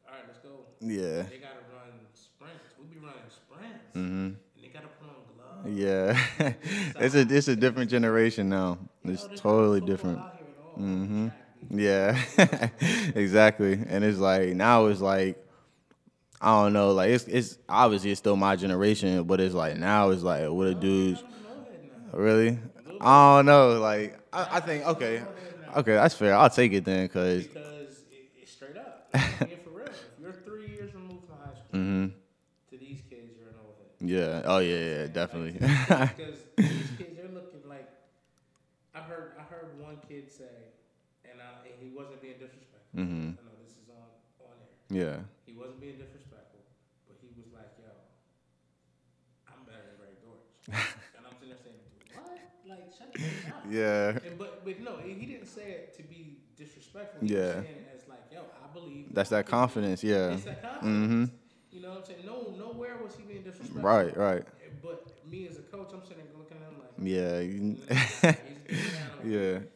Speaker 1: all right, let's go.
Speaker 2: Yeah.
Speaker 1: They gotta run sprints. We'll be running sprints. Mm-hmm. And they gotta put on gloves.
Speaker 2: Yeah, it's a it's a different generation now. It's totally different. Mm-hmm. Yeah, exactly. And it's like now it's like I don't know, like it's it's obviously it's still my generation, but it's like now it's like what a dudes really. I don't know, like I, I think okay, okay, that's fair. I'll take it then,
Speaker 1: cause because it's straight up. for real. You're three years removed from high school, mm-hmm. to these kids, you're an old head.
Speaker 2: Yeah. Oh yeah, yeah, definitely.
Speaker 1: because these kids, they're looking like I heard. I heard one kid say he wasn't being disrespectful. Mm-hmm. I know this is on on air.
Speaker 2: Yeah.
Speaker 1: He wasn't being disrespectful, but he was like, "Yo, I'm better than Greg Dortch," and I'm sitting there saying, "What? Like, shut your mouth."
Speaker 2: Yeah.
Speaker 1: And, but but no, he didn't say it to be disrespectful.
Speaker 2: He yeah.
Speaker 1: was saying it as like, "Yo, I believe."
Speaker 2: That's that confidence. Yeah.
Speaker 1: It's that confidence. Mm-hmm. You know what I'm saying? No, nowhere was he being disrespectful.
Speaker 2: Right, right.
Speaker 1: But me as a coach, I'm sitting there looking at him like,
Speaker 2: yeah, yeah.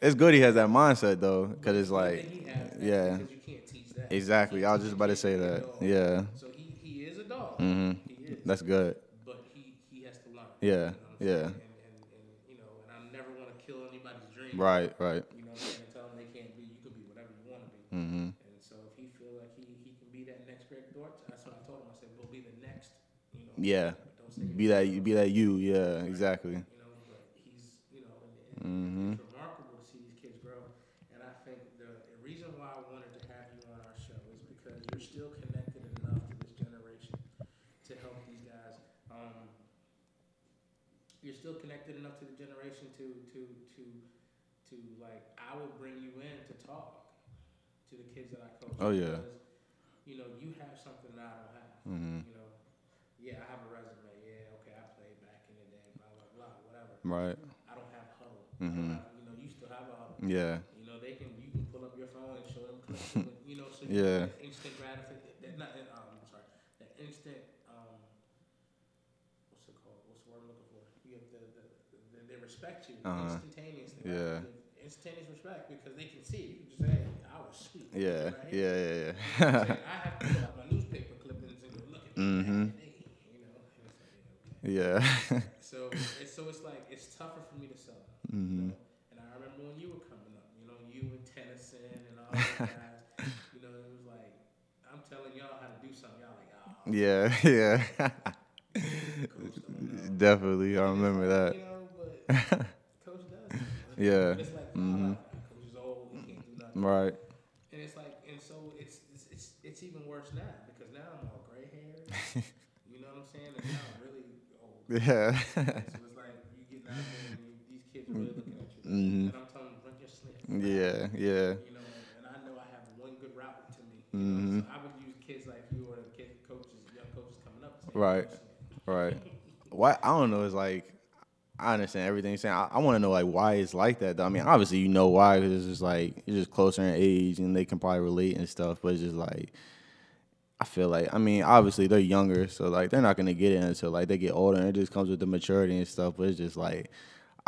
Speaker 2: It's good he has that mindset though, because it's like, yeah, exactly. I was just about to say that. Yeah.
Speaker 1: So he, he is a dog.
Speaker 2: Mm-hmm. That's good.
Speaker 1: But he, he has to learn.
Speaker 2: Yeah,
Speaker 1: you know yeah. And, and, and, you know, and I never want to kill anybody's dream.
Speaker 2: Right, right.
Speaker 1: You know what I'm saying? And tell them they can't be. You can be whatever you want to be.
Speaker 2: Mm-hmm.
Speaker 1: And so if he feel like he, he can be that next Greg Dortch, that's what I told him. I said, "We'll be the next." You know.
Speaker 2: Yeah. Be that be that you. Yeah. Exactly.
Speaker 1: You know, but he's you know. And, mm-hmm. you're still connected enough to the generation to to to to like I would bring you in to talk to the kids that I coach.
Speaker 2: Oh, yeah.
Speaker 1: Because, you know, you have something that I don't have.
Speaker 2: Mhm.
Speaker 1: You know, yeah, I have a resume. Yeah, okay, I played back in the day. Blah blah blah. Whatever.
Speaker 2: Right.
Speaker 1: I don't have huddle.
Speaker 2: Mhm.
Speaker 1: have, you know, you still have a huddle.
Speaker 2: Yeah.
Speaker 1: You know, they can you can pull up your phone and show them you know, so
Speaker 2: Yeah.
Speaker 1: that instant gratification. That not um, I'm sorry, that instant um, what's it called? What's the word I'm looking for? You have the, the, the they respect you
Speaker 2: Uh-huh.
Speaker 1: instantaneously.
Speaker 2: Yeah.
Speaker 1: Right? You Instantaneous respect because they can see. You can just say, hey, I was sweet.
Speaker 2: Yeah.
Speaker 1: Right?
Speaker 2: Yeah. Yeah.
Speaker 1: know what I'm
Speaker 2: Yeah.
Speaker 1: saying? I have to pull out my newspaper clippings and go look at.
Speaker 2: Mhm.
Speaker 1: back in day," You know, like, yeah, okay.
Speaker 2: yeah.
Speaker 1: So it's so it's like it's tougher for me to sell. You
Speaker 2: Mhm.
Speaker 1: know? And I remember when you were coming up, you know, you and Tennyson and all those guys, you know, it was like I'm telling y'all how to do something, y'all like, oh,
Speaker 2: Yeah. Yeah.
Speaker 1: coach don't know.
Speaker 2: Definitely. I remember that.
Speaker 1: You know, but coach does.
Speaker 2: Yeah.
Speaker 1: It's like, coach old, he can't do nothing.
Speaker 2: Right.
Speaker 1: And it's like, and so it's it's it's, it's even worse now because now I'm all gray haired. you know what I'm saying? And now I'm really old.
Speaker 2: Yeah.
Speaker 1: so it's like you get out there and you, these kids are really looking at you.
Speaker 2: Mhm.
Speaker 1: And I'm telling them, run your slip.
Speaker 2: Yeah. Yeah.
Speaker 1: You know, and I know I have one good route to me. You know,
Speaker 2: Mhm.
Speaker 1: so I would use kids like you or kid coaches, young coaches coming up.
Speaker 2: Right. Right. Why? I don't know. It's like I understand everything you're saying. I, I want to know like why it's like that. Though. I mean, obviously you know why because it's just like you're just closer in age and they can probably relate and stuff. But it's just like I feel like I mean, obviously they're younger, so like they're not gonna get it until like they get older. And it just comes with the maturity and stuff. But it's just like.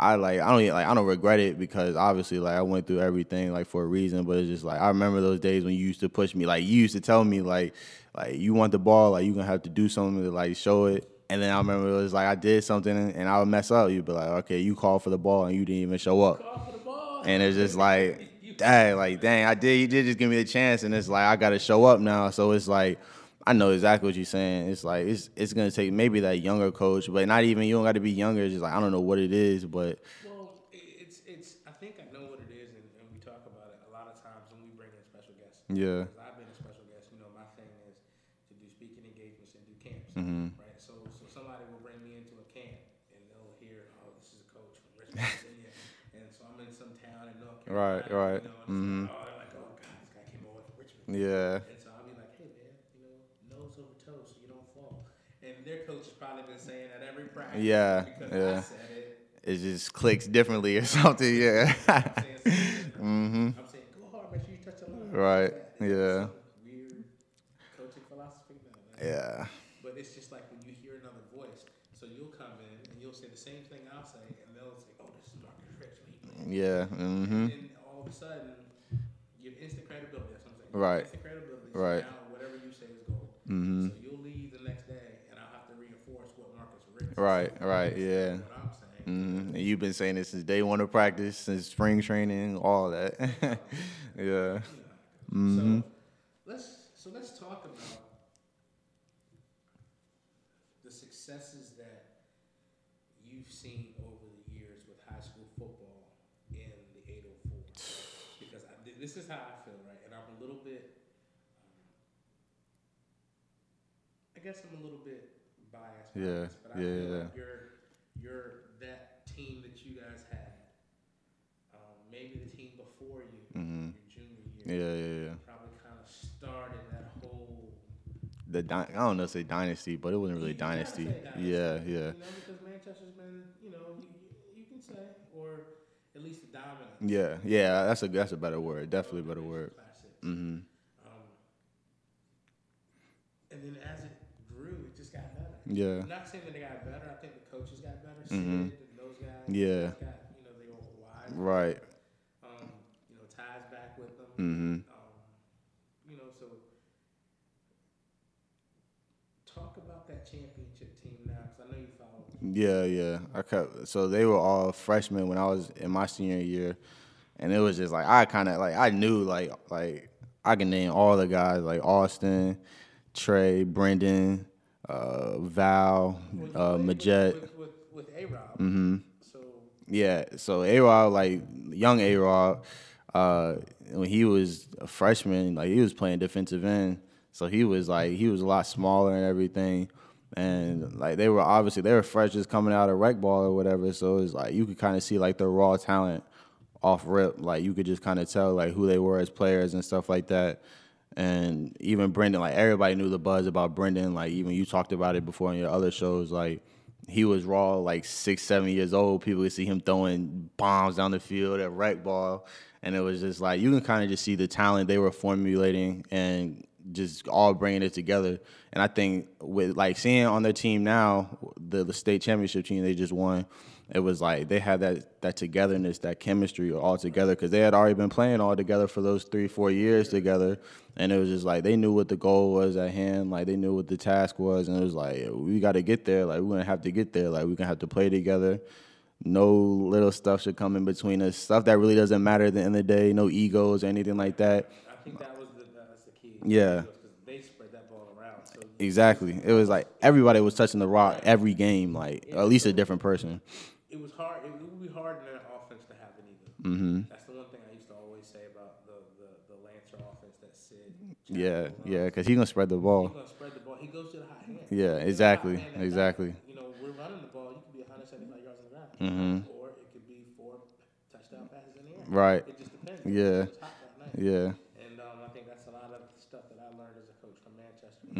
Speaker 2: I like I don't like I don't regret it because obviously like I went through everything like for a reason, but it's just like I remember those days when you used to push me like you used to tell me like like you want the ball like you're gonna have to do something to like show it, and then I remember it was like I did something and I would mess up. You'd be like, okay, you called for the ball and you didn't even show up,
Speaker 1: Call for the ball.
Speaker 2: and it's just like, dang, like dang, I did you did just give me the chance, and it's like I got to show up now, so it's like. I know exactly what you're saying. It's like it's it's gonna take maybe that younger coach, but not even you don't got to be younger. It's just like I don't know what it is, but
Speaker 1: Well, it's it's. I think I know what it is, and, and we talk about it a lot of times when we bring in special guests.
Speaker 2: Yeah.
Speaker 1: I've been a special guest. You know, my thing is to do speaking engagements and do camps.
Speaker 2: Mhm.
Speaker 1: Right. So so somebody will bring me into a camp, and they'll hear, oh, this is a coach from Richmond, Virginia, and so I'm in some town in North
Speaker 2: Right, right.
Speaker 1: You know,
Speaker 2: Mhm.
Speaker 1: like, oh, like, oh God, this guy came over from Richmond.
Speaker 2: yeah,
Speaker 1: And so I'll be like, hey man, you know, nose over toe so you don't fall. And their coach has probably been saying that every practice.
Speaker 2: Yeah,
Speaker 1: Because
Speaker 2: yeah.
Speaker 1: I said it.
Speaker 2: it just clicks differently or something. Yeah.
Speaker 1: I'm saying
Speaker 2: mhm.
Speaker 1: I'm saying, go hard, make sure you touch the line.
Speaker 2: Right, yeah.
Speaker 1: Weird coaching philosophy.
Speaker 2: Yeah.
Speaker 1: But it's just like when you hear another voice, so you'll come in and you'll say the same thing I'll say, and they'll say, oh, this is Marcus Rich. What he playing?
Speaker 2: Yeah.
Speaker 1: And
Speaker 2: Mhm.
Speaker 1: then all of a sudden, you have instant credibility. That's what I'm saying.
Speaker 2: Right.
Speaker 1: Instant credibility. So
Speaker 2: Right.
Speaker 1: Now whatever you say is gold.
Speaker 2: Mhm.
Speaker 1: So you'll leave the next day, and I'll have to reinforce what Marcus.
Speaker 2: Right,
Speaker 1: said.
Speaker 2: right, yeah.
Speaker 1: What I'm saying.
Speaker 2: Mhm. And you've been saying this since day one of practice, since spring training, all that. yeah. Mhm.
Speaker 1: So let's so let's talk about the successes that you've seen over the years with high school football 804. Because I, this is how I feel, right? And I'm a little bit, um, I guess I'm a little bit biased.
Speaker 2: Yeah,
Speaker 1: this, but I
Speaker 2: yeah,
Speaker 1: feel
Speaker 2: yeah.
Speaker 1: like you're you're that team that you guys had. Um, maybe the team before you,
Speaker 2: Mhm.
Speaker 1: your junior year
Speaker 2: Yeah, yeah, yeah.
Speaker 1: probably kind of started that whole.
Speaker 2: The dy- I don't know, say dynasty, but it wasn't really dynasty.
Speaker 1: dynasty,
Speaker 2: Yeah, yeah.
Speaker 1: You know, because Manchester's been, you know, you, you can say, or at least the dominant.
Speaker 2: Yeah, yeah. That's a that's a better word. Definitely a better word. Mhm.
Speaker 1: Um, and then as it grew, it just got better.
Speaker 2: Yeah.
Speaker 1: I'm not saying that they got better. I think the coaches got better.
Speaker 2: Mhm.
Speaker 1: Sid and those guys.
Speaker 2: Yeah.
Speaker 1: Got, you know, they were wise.
Speaker 2: Right.
Speaker 1: Um, you know, ties back with them.
Speaker 2: Mhm.
Speaker 1: Um, you know, so talk about that championship team now, because I know you follow.
Speaker 2: Yeah, yeah. I kept so they were all freshmen when I was in my senior year, and it was just like I kind of like I knew like like I can name all the guys like Austin, Trey, Brendan, uh, Val,
Speaker 1: you
Speaker 2: uh, Majet.
Speaker 1: With, with, with, with A-Rob.
Speaker 2: hmm
Speaker 1: So,
Speaker 2: Yeah, so A Rod, like young A Rod, uh, when he was a freshman, like he was playing defensive end, so he was like he was a lot smaller and everything, and mm-hmm. like they were obviously they were fresh just coming out of rec ball or whatever, so it was like you could kind of see like the raw talent off rip. Like you could just kind of tell like who they were as players and stuff like that. And even Brendan, like everybody knew the buzz about Brendan. Like even you talked about it before on your other shows. Like he was raw, like six, seven years old. People would see him throwing bombs down the field at rec ball, and it was just like you can kind of just see the talent they were formulating and just all bringing it together. And I think with like seeing on their team now, the the state championship team they just won, it was like they had that that togetherness, that chemistry all together because they had already been playing all together for those three four years together, and it was just like they knew what the goal was at hand, like they knew what the task was, and it was like we got to get there, like we're gonna have to get there, like we're gonna have to play together. No little stuff should come in between us. Stuff that really doesn't matter at the end of the day. No egos or anything like that.
Speaker 1: I think that was the that's the key.
Speaker 2: Yeah.
Speaker 1: They spread that ball around. So
Speaker 2: Exactly. It was like everybody was touching the rock every game, like at least a different person.
Speaker 1: it was hard. It would be hard in their offense to have an ego. Mm-hmm. That's the one thing I used to always say about the the, the Lancer offense that Sid.
Speaker 2: Yeah, yeah, because he's gonna spread the ball.
Speaker 1: He's gonna spread the ball. He goes to the hot hand.
Speaker 2: Yeah,
Speaker 1: He goes to the
Speaker 2: exactly,
Speaker 1: hand
Speaker 2: exactly.
Speaker 1: back. You know, we're running the ball. You could be 175 yards on the ground,
Speaker 2: Mm-hmm.
Speaker 1: or it could be four touchdown passes in the air.
Speaker 2: Right.
Speaker 1: It just depends.
Speaker 2: Yeah.
Speaker 1: It's hot that night.
Speaker 2: Yeah.
Speaker 1: And um, I think that's a lot of the stuff that I learned as a coach from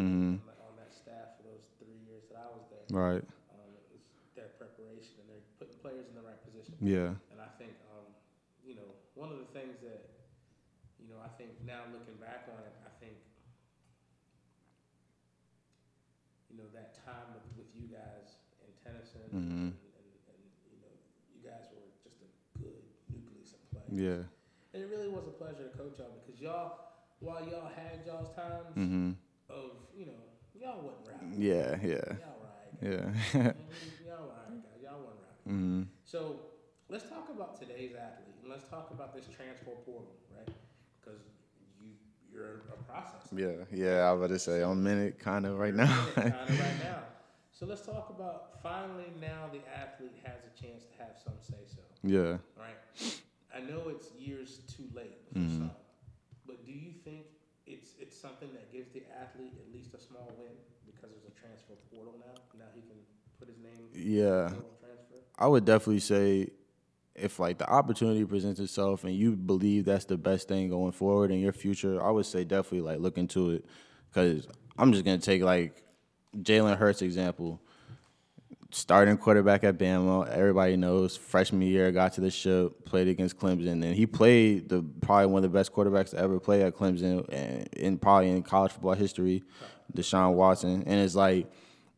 Speaker 2: Mhm.
Speaker 1: on, that, staff for those three years that I was there.
Speaker 2: Right.
Speaker 1: Um, it's their preparation and they're putting players in the right position.
Speaker 2: Yeah.
Speaker 1: And I think, um, you know, one of the things that, you know, I think now looking back on it, I think, you know, that time with, with you guys in Tennyson,
Speaker 2: Mhm.
Speaker 1: and, and, and, you know, you guys were just a good nucleus of players.
Speaker 2: Yeah.
Speaker 1: And it really was a pleasure to coach y'all because y'all, while y'all had y'all's times
Speaker 2: Mhm.
Speaker 1: Of, you know, y'all wasn't rapping.
Speaker 2: Yeah. Yeah.
Speaker 1: Y'all right.
Speaker 2: Yeah.
Speaker 1: y'all right, guys. Y'all wasn't rapping.
Speaker 2: mhm.
Speaker 1: So let's talk about today's athlete, and let's talk about this transfer portal, right? Because you you're a process.
Speaker 2: Yeah. Yeah. I was about to say I'm in it kind of right now.
Speaker 1: kind of right now. So let's talk about finally now the athlete has a chance to have some say so,
Speaker 2: yeah.
Speaker 1: right? I know it's years too late for
Speaker 2: Mhm.
Speaker 1: some, but do you think it's it's something that gives the athlete at least a small win because there's a transfer portal now? Now he can put his name
Speaker 2: Yeah.
Speaker 1: in the portal transfer.
Speaker 2: I would definitely say if like the opportunity presents itself and you believe that's the best thing going forward in your future, I would say definitely like look into it. Cause I'm just gonna take like Jalen Hurts example. Starting quarterback at Bama, everybody knows freshman year got to the ship, played against Clemson, and he played the probably one of the best quarterbacks to ever play at Clemson and in probably in college football history, Deshaun Watson. And it's like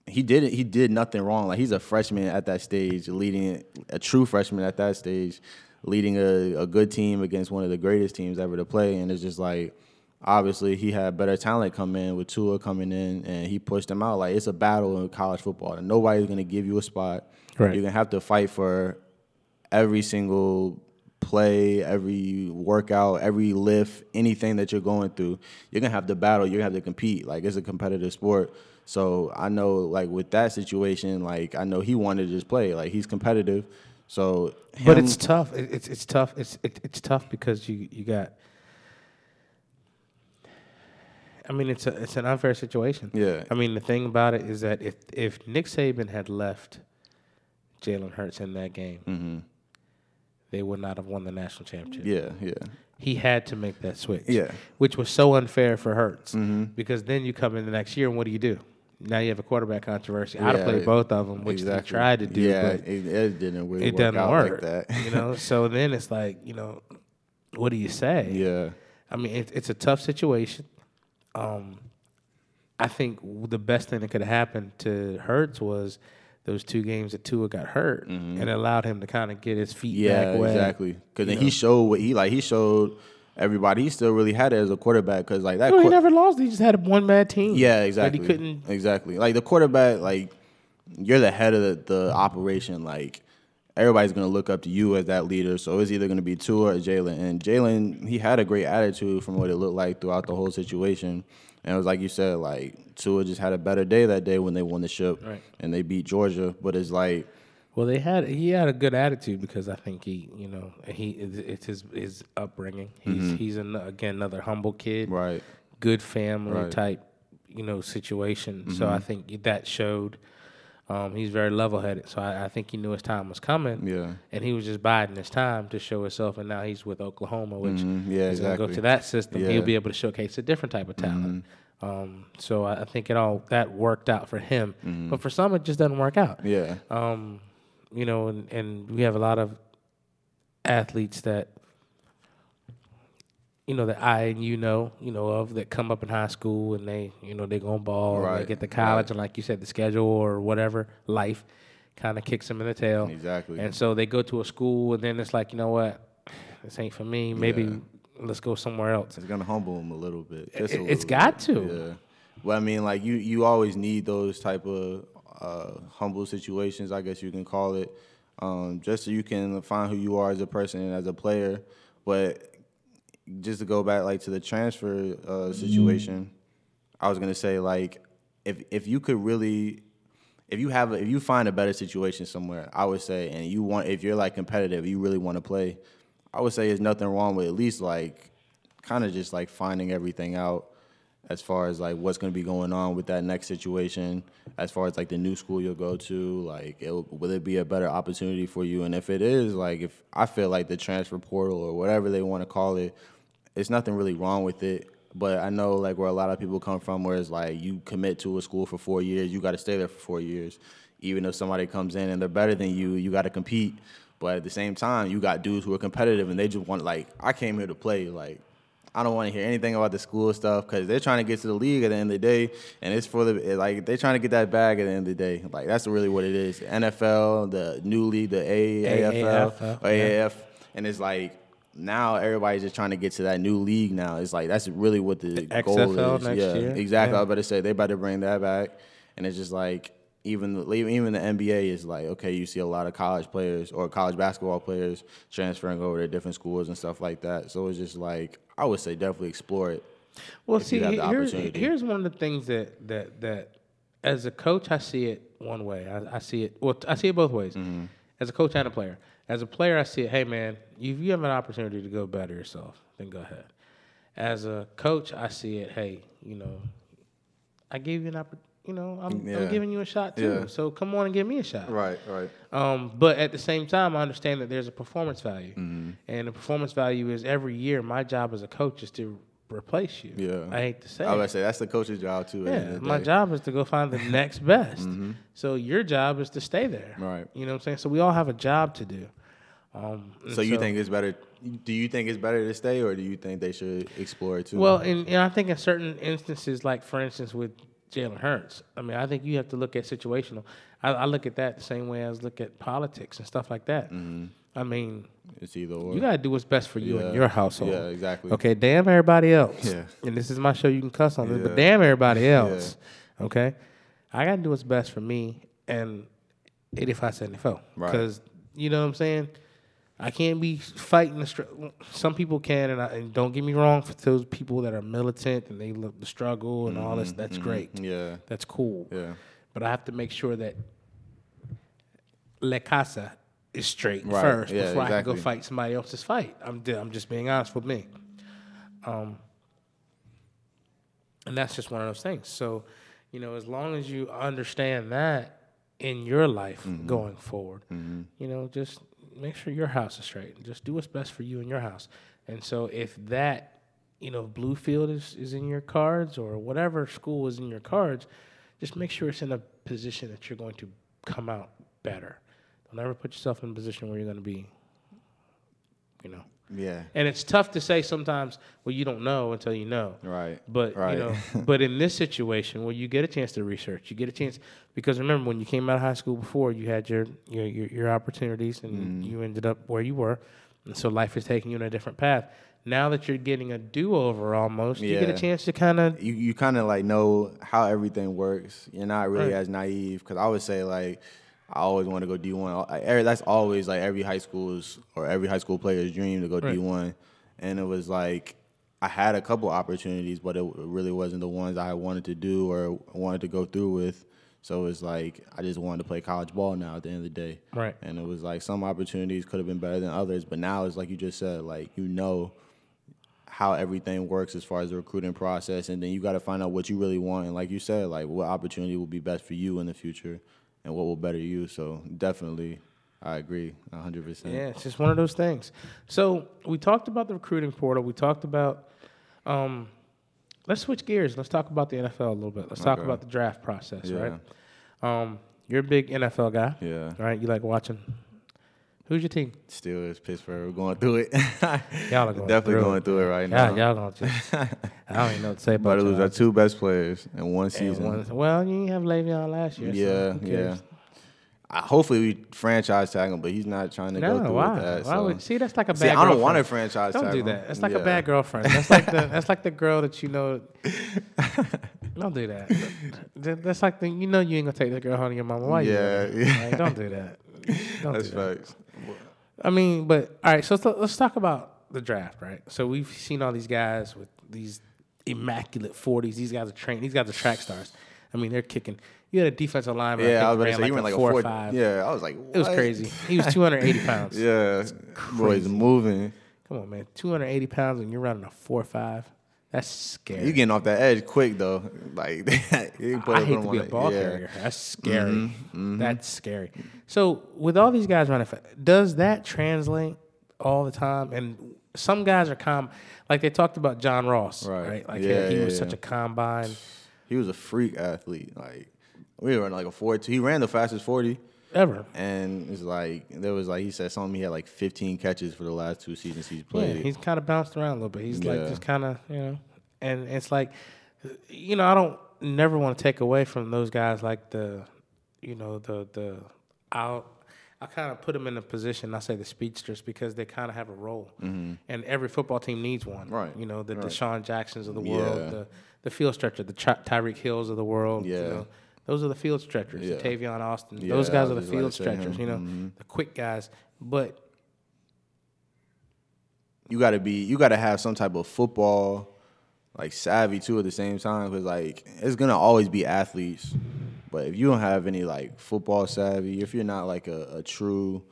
Speaker 2: he did it. He did nothing wrong. Like he's a freshman at that stage, leading a true freshman at that stage, leading a, a good team against one of the greatest teams ever to play. And it's just like, obviously, he had better talent come in with Tua coming in, and he pushed him out. Like it's a battle in college football, and nobody's gonna give you a spot.
Speaker 1: Right.
Speaker 2: You're gonna have to fight for every single play, every workout, every lift, anything that you're going through, you're gonna have to battle. You're gonna have to compete. Like it's a competitive sport. So I know, like with that situation, like I know he wanted to just play. Like he's competitive. So,
Speaker 1: But it's tough. It, it's it's tough. It's it, it's tough because you you got. I mean, it's a it's an unfair situation.
Speaker 2: yeah,
Speaker 1: I mean, the thing about it is that if if Nick Saban had left Jalen Hurts in that game,
Speaker 2: hmm
Speaker 1: they would not have won the national championship.
Speaker 2: yeah, yeah,
Speaker 1: He had to make that switch.
Speaker 2: Yeah.
Speaker 1: which was so unfair for Hurts
Speaker 2: hmm
Speaker 1: because then you come in the next year and what do you do? Now you have a quarterback controversy. I'd have
Speaker 2: Yeah,
Speaker 1: played both of them, which
Speaker 2: exactly.
Speaker 1: they tried to do,
Speaker 2: Yeah,
Speaker 1: but
Speaker 2: it, it didn't really
Speaker 1: it
Speaker 2: work
Speaker 1: doesn't
Speaker 2: out
Speaker 1: work.
Speaker 2: like that.
Speaker 1: you know, so then it's like, you know, what do you say?
Speaker 2: yeah,
Speaker 1: I mean, it, it's a tough situation. Um, I think the best thing that could have happened to Hurts was those two games that Tua got hurt, and it allowed him to kind of get his feet
Speaker 2: Mm-hmm. yeah,
Speaker 1: back wet.
Speaker 2: exactly. Because then
Speaker 1: you
Speaker 2: he showed what he like. He showed everybody. He still really had it as a quarterback. Because like that.
Speaker 1: No, he never lost. He just had one bad team.
Speaker 2: Yeah, exactly.
Speaker 1: But he couldn't.
Speaker 2: Exactly. Like the quarterback, like you're the head of the, the operation. Like everybody's gonna look up to you as that leader. So it's either gonna be Tua or Jalen. And Jalen, he had a great attitude from what it looked like throughout the whole situation. And it was like you said, like Tua just had a better day that day when they won the ship
Speaker 1: Right.
Speaker 2: and they beat Georgia. But it's like,
Speaker 1: Well, they had he had a good attitude because I think he, you know, he it's his his upbringing. He's he's an, again another humble kid.
Speaker 2: Mm-hmm. right,
Speaker 1: good family
Speaker 2: Right. Mm-hmm.
Speaker 1: type, you know, situation. So I think that showed. Um, he's very level headed, so I, I think he knew his time was coming.
Speaker 2: Yeah.
Speaker 1: and he was just biding his time to show himself. And now he's with Oklahoma, which
Speaker 2: Mhm. Yeah,
Speaker 1: he's gonna go to that system.
Speaker 2: Yeah. Mm-hmm.
Speaker 1: He'll be able to showcase a different type of talent. Um, so I, I think it all that worked out for him,
Speaker 2: Mm-hmm.
Speaker 1: but for some it just doesn't work out.
Speaker 2: Yeah.
Speaker 1: Um, you know, and, and we have a lot of athletes that you know that I and you know, you know of that come up in high school and they, you know, they go on ball and they get to college
Speaker 2: right.
Speaker 1: and like you said, the schedule or whatever life kind of kicks them in the tail.
Speaker 2: Exactly.
Speaker 1: And so they go to a school and then it's like, you know what, this ain't for me. Maybe
Speaker 2: Yeah.
Speaker 1: let's go somewhere else.
Speaker 2: It's gonna humble them a little bit.
Speaker 1: It- it's got
Speaker 2: bit.
Speaker 1: to.
Speaker 2: Yeah. Well, I mean, like you, you always need those type of uh, humble situations, I guess you can call it, um, just so you can find who you are as a person and as a player. But just to go back, like to the transfer uh, situation, I was gonna say, like, if if you could really if you have a, if you find a better situation somewhere, I would say, and you want if you're like competitive, you really want to play, I would say there's nothing wrong with at least like kind of just like finding everything out as far as like what's going to be going on with that next situation, as far as like the new school you'll go to, like it, will it be a better opportunity for you? And if it is, like if I feel like the transfer portal or whatever they want to call it, it's nothing really wrong with it. But I know like where a lot of people come from, where it's like you commit to a school for four years, you got to stay there for four years. Even if somebody comes in and they're better than you, you got to compete. But at the same time, you got dudes who are competitive and they just want like I came here to play. Like I don't want to hear anything about the school stuff because they're trying to get to the league at the end of the day, and it's for the like they're trying to get that bag at the end of the day. Like that's really what it is. NFL, the new league, the AAFL,
Speaker 1: AAF,
Speaker 2: or AAF, and it's like now everybody's just trying to get to that new league. Now it's like that's really what the, goal
Speaker 1: XFL
Speaker 2: is. yeah,
Speaker 1: year.
Speaker 2: exactly.
Speaker 1: Yeah.
Speaker 2: I better say they about to bring that back, and it's just like even the, even the NBA is like okay, you see a lot of college players or college basketball players transferring over to different schools and stuff like that. So it's just like I would say definitely explore it.
Speaker 1: Well, see,
Speaker 2: you have the
Speaker 1: here's, here's one of the things that that that as a coach, I see it one way. I, I see it. Well, I see it both ways.
Speaker 2: Mm-hmm.
Speaker 1: As a coach and a player. As a player, I see it. Hey, man, if you have an opportunity to go better yourself, then go ahead. As a coach, I see it. Hey, you know, I gave you an opportunity. You know, I'm, I'm giving you a shot too.
Speaker 2: Yeah.
Speaker 1: So come on and give me a shot.
Speaker 2: Right, right.
Speaker 1: Um, but at the same time, I understand that there's a performance value,
Speaker 2: Mm-hmm.
Speaker 1: and the performance value is every year. My job as a coach is to replace you.
Speaker 2: Yeah.
Speaker 1: I hate to say.
Speaker 2: I would say that's the coach's job too.
Speaker 1: Yeah,
Speaker 2: end of the
Speaker 1: my job is to go find the next best. So your job is to stay there.
Speaker 2: Right.
Speaker 1: You know what I'm saying? So we all have a job to do. Um,
Speaker 2: So you think it's better? Do you think it's better to stay, or do you think they should explore it too?
Speaker 1: Well, and, and I think in certain instances, like for instance with Jalen Hurts, I mean, I think you have to look at situational. I, I look at that the same way as look at politics and stuff like that. Mm-hmm. I mean,
Speaker 2: it's either or.
Speaker 1: you got to do what's best for you
Speaker 2: Yeah.
Speaker 1: and your household.
Speaker 2: Yeah, exactly.
Speaker 1: Okay, damn everybody else.
Speaker 2: Yeah.
Speaker 1: And this is my show. You can cuss on this, but damn everybody else. Yeah. Okay, I got to do what's best for me and 85, 74.
Speaker 2: Right.
Speaker 1: Because you know what I'm saying. I can't be fighting the. Str- Some people can, and, I, and don't get me wrong. For those people that are militant and they look the struggle and all this, that's great.
Speaker 2: Yeah,
Speaker 1: That's cool.
Speaker 2: yeah,
Speaker 1: But I have to make sure that La Casa is straight
Speaker 2: Right,
Speaker 1: first
Speaker 2: yeah,
Speaker 1: before I can go fight somebody else's fight. I'm I'm just being honest with me. Um, and that's just one of those things. So, you know, as long as you understand that in your life
Speaker 2: Mm-hmm.
Speaker 1: going forward, you know, just make sure your house is straight. Just do what's best for you and your house. And so, if that, you know, Bluefield is, is in your cards or whatever school is in your cards, just make sure it's in a position that you're going to come out better. Don't ever put yourself in a position where you're going to be, you know.
Speaker 2: yeah.
Speaker 1: And it's tough to say sometimes, well, you don't know until you know.
Speaker 2: Right.
Speaker 1: But
Speaker 2: Right.
Speaker 1: you know, but in this situation where you get a chance to research, you get a chance because remember when you came out of high school before, you had your your your, your opportunities and
Speaker 2: Mm-hmm.
Speaker 1: you ended up where you were, and so life is taking you in a different path. Now that you're getting a do over almost, you get a chance to kind of
Speaker 2: you you kind of like know how everything works. You're not really
Speaker 1: Right.
Speaker 2: as naive because I would say like I always want to go D one. That's always like every high school's or every high school player's dream to go
Speaker 1: Right.
Speaker 2: D one, and it was like I had a couple opportunities, but it really wasn't the ones I wanted to do or wanted to go through with. So it's like I just wanted to play college ball now at the end of the day.
Speaker 1: Right.
Speaker 2: And it was like some opportunities could have been better than others, but now it's like you just said, like you know how everything works as far as the recruiting process, and then you got to find out what you really want. And like you said, like what opportunity will be best for you in the future, and what will better you. So definitely, I agree, hundred percent.
Speaker 1: Yeah, it's just one of those things. So we talked about the recruiting portal. We talked about. Um, let's switch gears. Let's talk about the NFL a little bit. Let's talk
Speaker 2: Okay.
Speaker 1: about the draft process,
Speaker 2: Yeah.
Speaker 1: right? Um, you're a big NFL guy,
Speaker 2: Yeah.
Speaker 1: right? You like watching. Who's your team?
Speaker 2: Steelers, Pittsburgh, we're going through it.
Speaker 1: Y'all are going
Speaker 2: definitely
Speaker 1: through
Speaker 2: going
Speaker 1: it.
Speaker 2: through it right
Speaker 1: Yeah,
Speaker 2: now.
Speaker 1: y'all gonna just. I don't even know what to say
Speaker 2: About
Speaker 1: about
Speaker 2: to lose our two best players in one season.
Speaker 1: one- well, you didn't have Le'Veon last year.
Speaker 2: yeah,
Speaker 1: who
Speaker 2: yeah. I, hopefully we franchise tag him, but he's not trying to go through
Speaker 1: why?
Speaker 2: with that.
Speaker 1: why
Speaker 2: so.
Speaker 1: would, see, that's like a bad.
Speaker 2: See, I don't want to franchise
Speaker 1: Don't
Speaker 2: tag
Speaker 1: do
Speaker 2: him.
Speaker 1: that. That's like a bad girlfriend. That's like the that's like the girl that you know. don't do that. That- That's like the you know you ain't gonna take the girl home to your mama. Why you?
Speaker 2: Yeah,
Speaker 1: doing that?
Speaker 2: yeah.
Speaker 1: Like, don't do that. Don't
Speaker 2: That's
Speaker 1: do that.
Speaker 2: facts.
Speaker 1: I mean, but all right. So let's, let's talk about the draft, right? So we've seen all these guys with these immaculate forties. These guys are trained. These guys are track stars. I mean, they're kicking. You had a defensive lineman.
Speaker 2: Yeah, I
Speaker 1: I
Speaker 2: was to say he
Speaker 1: ran
Speaker 2: ran like a
Speaker 1: four or five.
Speaker 2: Yeah, I was like,
Speaker 1: It was crazy. He was 280 pounds.
Speaker 2: Yeah, boys moving.
Speaker 1: Come on, man. 280 pounds and you're running a four five. That's scary.
Speaker 2: You getting off that edge quick though. Like you put
Speaker 1: I hate to be a
Speaker 2: one-
Speaker 1: ball
Speaker 2: yeah.
Speaker 1: carrier. That's scary.
Speaker 2: Mm-hmm,
Speaker 1: That's scary. So with all these guys running, does that translate all the time? And some guys are calm, like they talked about John Ross, right?
Speaker 2: Right.
Speaker 1: Like
Speaker 2: Yeah,
Speaker 1: he, he
Speaker 2: yeah,
Speaker 1: was such a combine
Speaker 2: He was a freak athlete. Like we were running like a four two. He ran the fastest forty.
Speaker 1: Ever.
Speaker 2: And it's like there was like he said something. He had like 15 catches for the last two seasons he's played.
Speaker 1: Yeah, he's kind of bounced around a little bit. He's like just kind of you know, and it's like, you know, I don't never want to take away from those guys like the, you know, the the I'll I kind of put them in a position. I say the speedsters because they kind of have a role, and every football team needs one.
Speaker 2: Mm-hmm. Right,
Speaker 1: You know, the
Speaker 2: right.
Speaker 1: DeSean Jacksons of the world,
Speaker 2: Yeah.
Speaker 1: the the field stretcher, the Ty- Tyreek Hills of the world. You
Speaker 2: Yeah.
Speaker 1: know, those are the field stretchers.
Speaker 2: Yeah.
Speaker 1: Tavon Austin.
Speaker 2: Yeah,
Speaker 1: those guys are the field stretchers. You know,
Speaker 2: Mhm.
Speaker 1: the quick guys. But
Speaker 2: you got to be you got to have some type of football like savvy too at the same time because like it's gonna always be athletes but if you don't have any like football savvy if you're not like a, a true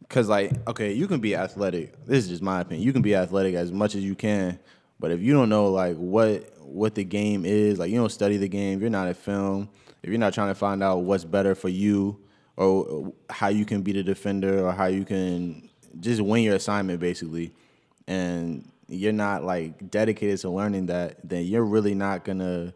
Speaker 2: because like okay you can be athletic this is just my opinion you can be athletic as much as you can but if you don't know like what what the game is like you don't study the game you're not at film if you're not trying to find out what's better for you or how you can be the defender or how you can just win your assignment basically and you're not like dedicated to learning that then you're really not gonna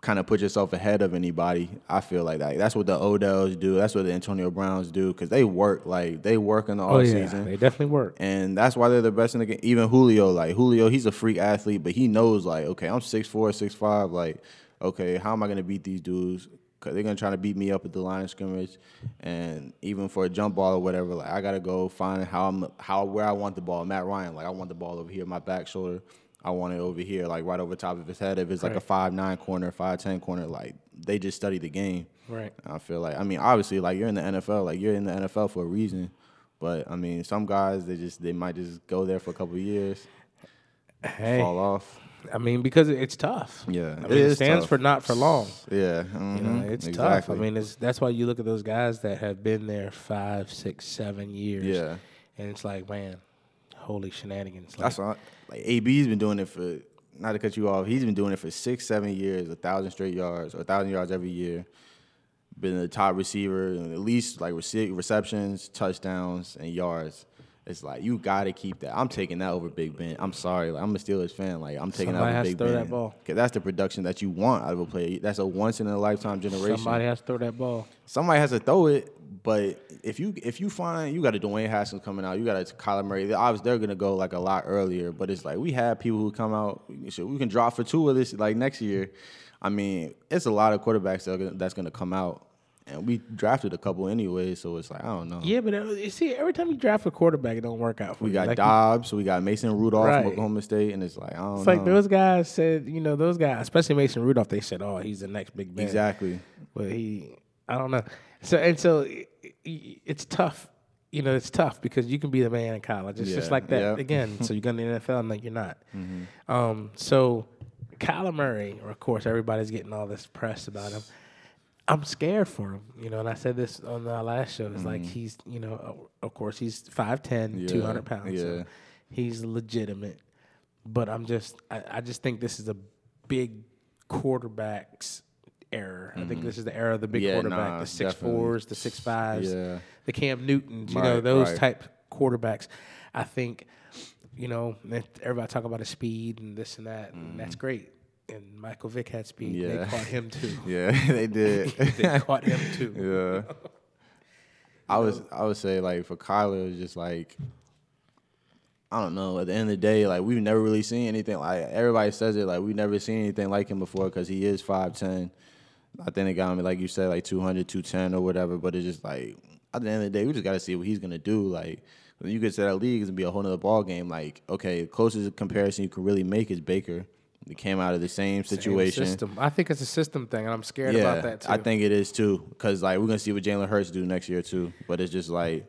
Speaker 2: kind of put yourself ahead of anybody. I feel like that. That's what the Odells do. That's what the Antonio Browns do because they work like they work in the
Speaker 1: oh yeah,
Speaker 2: season.
Speaker 1: they definitely work.
Speaker 2: And that's why they're the best in the game. Even Julio, like Julio, he's a freak athlete, but he knows like, okay, I'm six four six five like, okay, how am I gonna beat these dudes? Cause they're gonna try to beat me up at the line of scrimmage, and even for a jump ball or whatever, like I gotta go find how I'm how where I want the ball. Matt Ryan, like I want the ball over here, my back shoulder. I want it over here, like right over top of his head. If it's like a five nine corner, five ten corner, like they just study the game.
Speaker 1: Right.
Speaker 2: I feel like I mean, obviously, like you're in the NFL, like you're in the NFL for a reason. But I mean, some guys they just they might just go there for a couple of years,
Speaker 1: Hey,
Speaker 2: fall off.
Speaker 1: I mean, because it's tough.
Speaker 2: Yeah,
Speaker 1: I
Speaker 2: it
Speaker 1: mean, it,
Speaker 2: is
Speaker 1: stands
Speaker 2: tough.
Speaker 1: for not for long.
Speaker 2: Yeah,
Speaker 1: You
Speaker 2: mhm,
Speaker 1: know, it's tough. I mean, it's, that's why you look at those guys that have been there five, six, seven years.
Speaker 2: yeah,
Speaker 1: and it's like, man, holy shenanigans! Like,
Speaker 2: that's. Like AB's been doing it for not to cut you off. He's been doing it for six, seven years, a thousand straight yards or a thousand yards every year. Been the top receiver, at least like rece- receptions, touchdowns, and yards. It's like you got to keep that. I'm taking that over Big Ben. I'm sorry, like, I'm a Steelers fan. Like I'm taking
Speaker 1: Somebody
Speaker 2: that
Speaker 1: has
Speaker 2: over
Speaker 1: to
Speaker 2: Big
Speaker 1: throw
Speaker 2: Ben.
Speaker 1: that ball.
Speaker 2: Cause that's the production that you want out of a player. That's a once in a lifetime generation.
Speaker 1: somebody has to throw that ball.
Speaker 2: somebody has to throw it. But if you if you find you got a Dwayne Haskins coming out, you got a Kyler Murray. They, obviously, they're gonna go like a lot earlier. But it's like we have people who come out. So we can drop for two of this like next year. I mean, it's a lot of quarterbacks that are gonna, that's gonna come out, and we drafted a couple anyway. So it's like I don't know.
Speaker 1: Yeah, but uh, you see, every time you draft a quarterback, it don't work out for
Speaker 2: We
Speaker 1: you.
Speaker 2: got
Speaker 1: Like,
Speaker 2: Dobbs, we got Mason Rudolph
Speaker 1: Right.
Speaker 2: from Oklahoma State, and it's like I don't
Speaker 1: It's
Speaker 2: know.
Speaker 1: like those guys said, you know, those guys, especially Mason Rudolph, they said, "Oh, he's the next Big Ben."
Speaker 2: exactly.
Speaker 1: but he, I don't know. So and so, it's tough. You know, it's tough because you can be the man in college. It's just like that
Speaker 2: yeah.
Speaker 1: again. so you go to the NFL and like you're not.
Speaker 2: Mm-hmm.
Speaker 1: Um, so Kyler Murray, of course, everybody's getting all this press about him. I'm scared for him, you know, and I said this on the last show. It's like he's, you know, of- course, he's 5'10",
Speaker 2: Mm-hmm. Yeah,
Speaker 1: 200 pounds.
Speaker 2: yeah.
Speaker 1: So he's legitimate. But I'm just, I, I just think this is a big quarterbacks era. I think this is the era of the big
Speaker 2: Mm-hmm. Yeah,
Speaker 1: quarterback,
Speaker 2: nah,
Speaker 1: the six
Speaker 2: definitely.
Speaker 1: fours, the six fives,
Speaker 2: Yeah.
Speaker 1: the Cam Newtons, you know, those
Speaker 2: right.
Speaker 1: type quarterbacks. I think, you know, everybody talk about his speed and this and that, and that's great. And Michael Vick had speed.
Speaker 2: Yeah. They.
Speaker 1: Caught him too.
Speaker 2: Yeah, they did.
Speaker 1: they caught him too.
Speaker 2: yeah. I was I would say like for Kyler it's just like I don't know. At the end of the day, like we've never really seen anything like everybody says it. Like we've never seen anything like him before because he is five ten. I think they got him like you said like 200, 210 or whatever. But it's just like at the end of the day, we just got to see what he's gonna do. Like when you get to that league, it's gonna be a whole nother ball game. Like okay, closest comparison you can really make is Baker. They came out of the same
Speaker 1: Same
Speaker 2: situation.
Speaker 1: System. I think it's a system thing, and I'm scared about that too.
Speaker 2: I think it is too, because like we're gonna see what Jalen Hurts do next year too. But it's just like,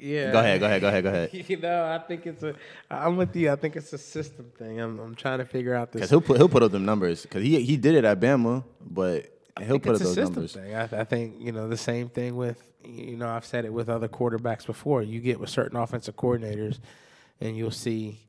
Speaker 1: yeah.
Speaker 2: go ahead, go ahead, go ahead, go ahead.
Speaker 1: You know, I think it's a. I'm with you. I think it's a system thing. I'm, I'm trying to figure out this.
Speaker 2: Because he'll put he'll put up them numbers. Because he he did it at Bama, but he'll put up those numbers.
Speaker 1: thing. I, I think you know the same thing with you know I've said it with other quarterbacks before. You get with certain offensive coordinators, and you'll see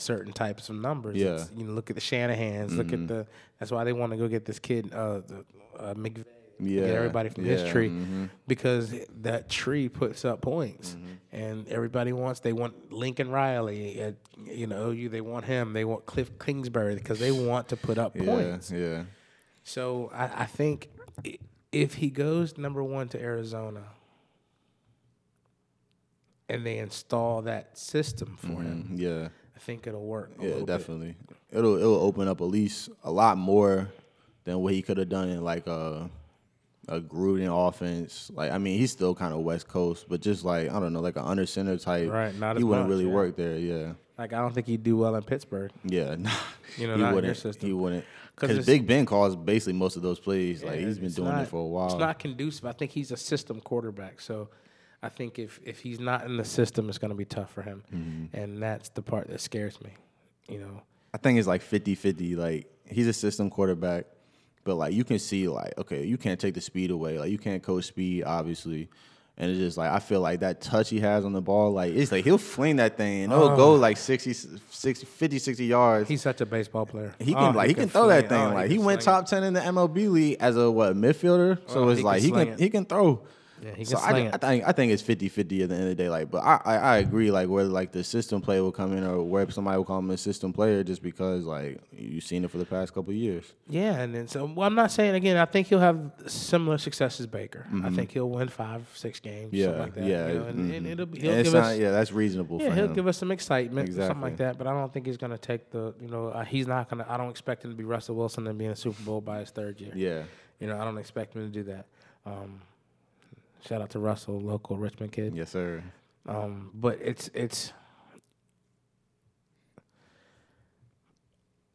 Speaker 1: certain types of numbers.
Speaker 2: Yeah.
Speaker 1: It's, you know, look at the Shanahan's. Look
Speaker 2: Mm-hmm.
Speaker 1: at the. That's why they want to go get this kid, uh, the, uh, McVay.
Speaker 2: Yeah,
Speaker 1: Get everybody from
Speaker 2: yeah,
Speaker 1: his tree
Speaker 2: mhm.
Speaker 1: because that tree puts up points,
Speaker 2: Mm-hmm.
Speaker 1: and everybody wants. They want Lincoln Riley at you know OU. They want him. They want Cliff Kingsbury because they want to put up
Speaker 2: Yeah,
Speaker 1: points.
Speaker 2: yeah,
Speaker 1: So I, I think if he goes number one to Arizona and they install that system for him,
Speaker 2: Mm, yeah,
Speaker 1: I think it'll work.
Speaker 2: Yeah, definitely. It'll it'll open up at least a lot more than what he could have done in like a a Gruden offense. Like I mean, he's still kind of West Coast, but just like I don't know, like an under center type.
Speaker 1: Right, not
Speaker 2: he wouldn't
Speaker 1: much,
Speaker 2: really
Speaker 1: yeah.
Speaker 2: work there. Yeah.
Speaker 1: Like I don't think he'd do well in Pittsburgh.
Speaker 2: Yeah, nah,
Speaker 1: You know,
Speaker 2: he
Speaker 1: not in your
Speaker 2: wouldn't. He wouldn't.
Speaker 1: 'Cause
Speaker 2: Because Big Ben calls basically most of those plays. like he's been doing
Speaker 1: not-
Speaker 2: it for a while.
Speaker 1: It's not conducive. I think he's a system quarterback. So I think if if he's not in the system, it's going to be tough for him,
Speaker 2: Mm-hmm.
Speaker 1: and that's the part that scares me. You know,
Speaker 2: I think it's like 50-50. Like he's a system quarterback, but like you can see like okay, you can't take the speed away. Like you can't coach speed, obviously. And it's just like I feel like that touch he has on the ball, like it's like he'll fling that thing and it'll go like 60, 60, 50, 60 yards.
Speaker 1: he's such a baseball player.
Speaker 2: He
Speaker 1: Oh,
Speaker 2: can like he, can, throw that thing.
Speaker 1: oh,
Speaker 2: like he,
Speaker 1: can
Speaker 2: went top ten in the MLB league as a what midfielder. So
Speaker 1: Oh,
Speaker 2: it's
Speaker 1: he
Speaker 2: like
Speaker 1: can
Speaker 2: he can
Speaker 1: it.
Speaker 2: he can throw.
Speaker 1: Yeah, he can
Speaker 2: so I, I think I think it's 50-50 at the end of the day. Like, but I, I I agree. Like whether like the system player will come in or where somebody will call him a system player just because like you've seen it for the past couple of years.
Speaker 1: Yeah, and then so well, I'm not saying again. I think he'll have similar success as Baker. I think he'll win five, six games,
Speaker 2: Mm-hmm. Yeah,
Speaker 1: something like that.
Speaker 2: yeah,
Speaker 1: you know, and, and
Speaker 2: mhm.
Speaker 1: it'll be, he'll
Speaker 2: it's
Speaker 1: give
Speaker 2: not-
Speaker 1: us
Speaker 2: yeah, that's reasonable
Speaker 1: yeah he'll
Speaker 2: him.
Speaker 1: give us some excitement, or
Speaker 2: something
Speaker 1: like that. But I don't think he's going to take the you know uh, he's not going to. I don't expect him to be Russell Wilson and be in a Super Bowl by his third year.
Speaker 2: yeah,
Speaker 1: You know, I don't expect him to do that. Um, shout out to Russell, local Richmond kid.
Speaker 2: yes sir.
Speaker 1: Um, but it's it's.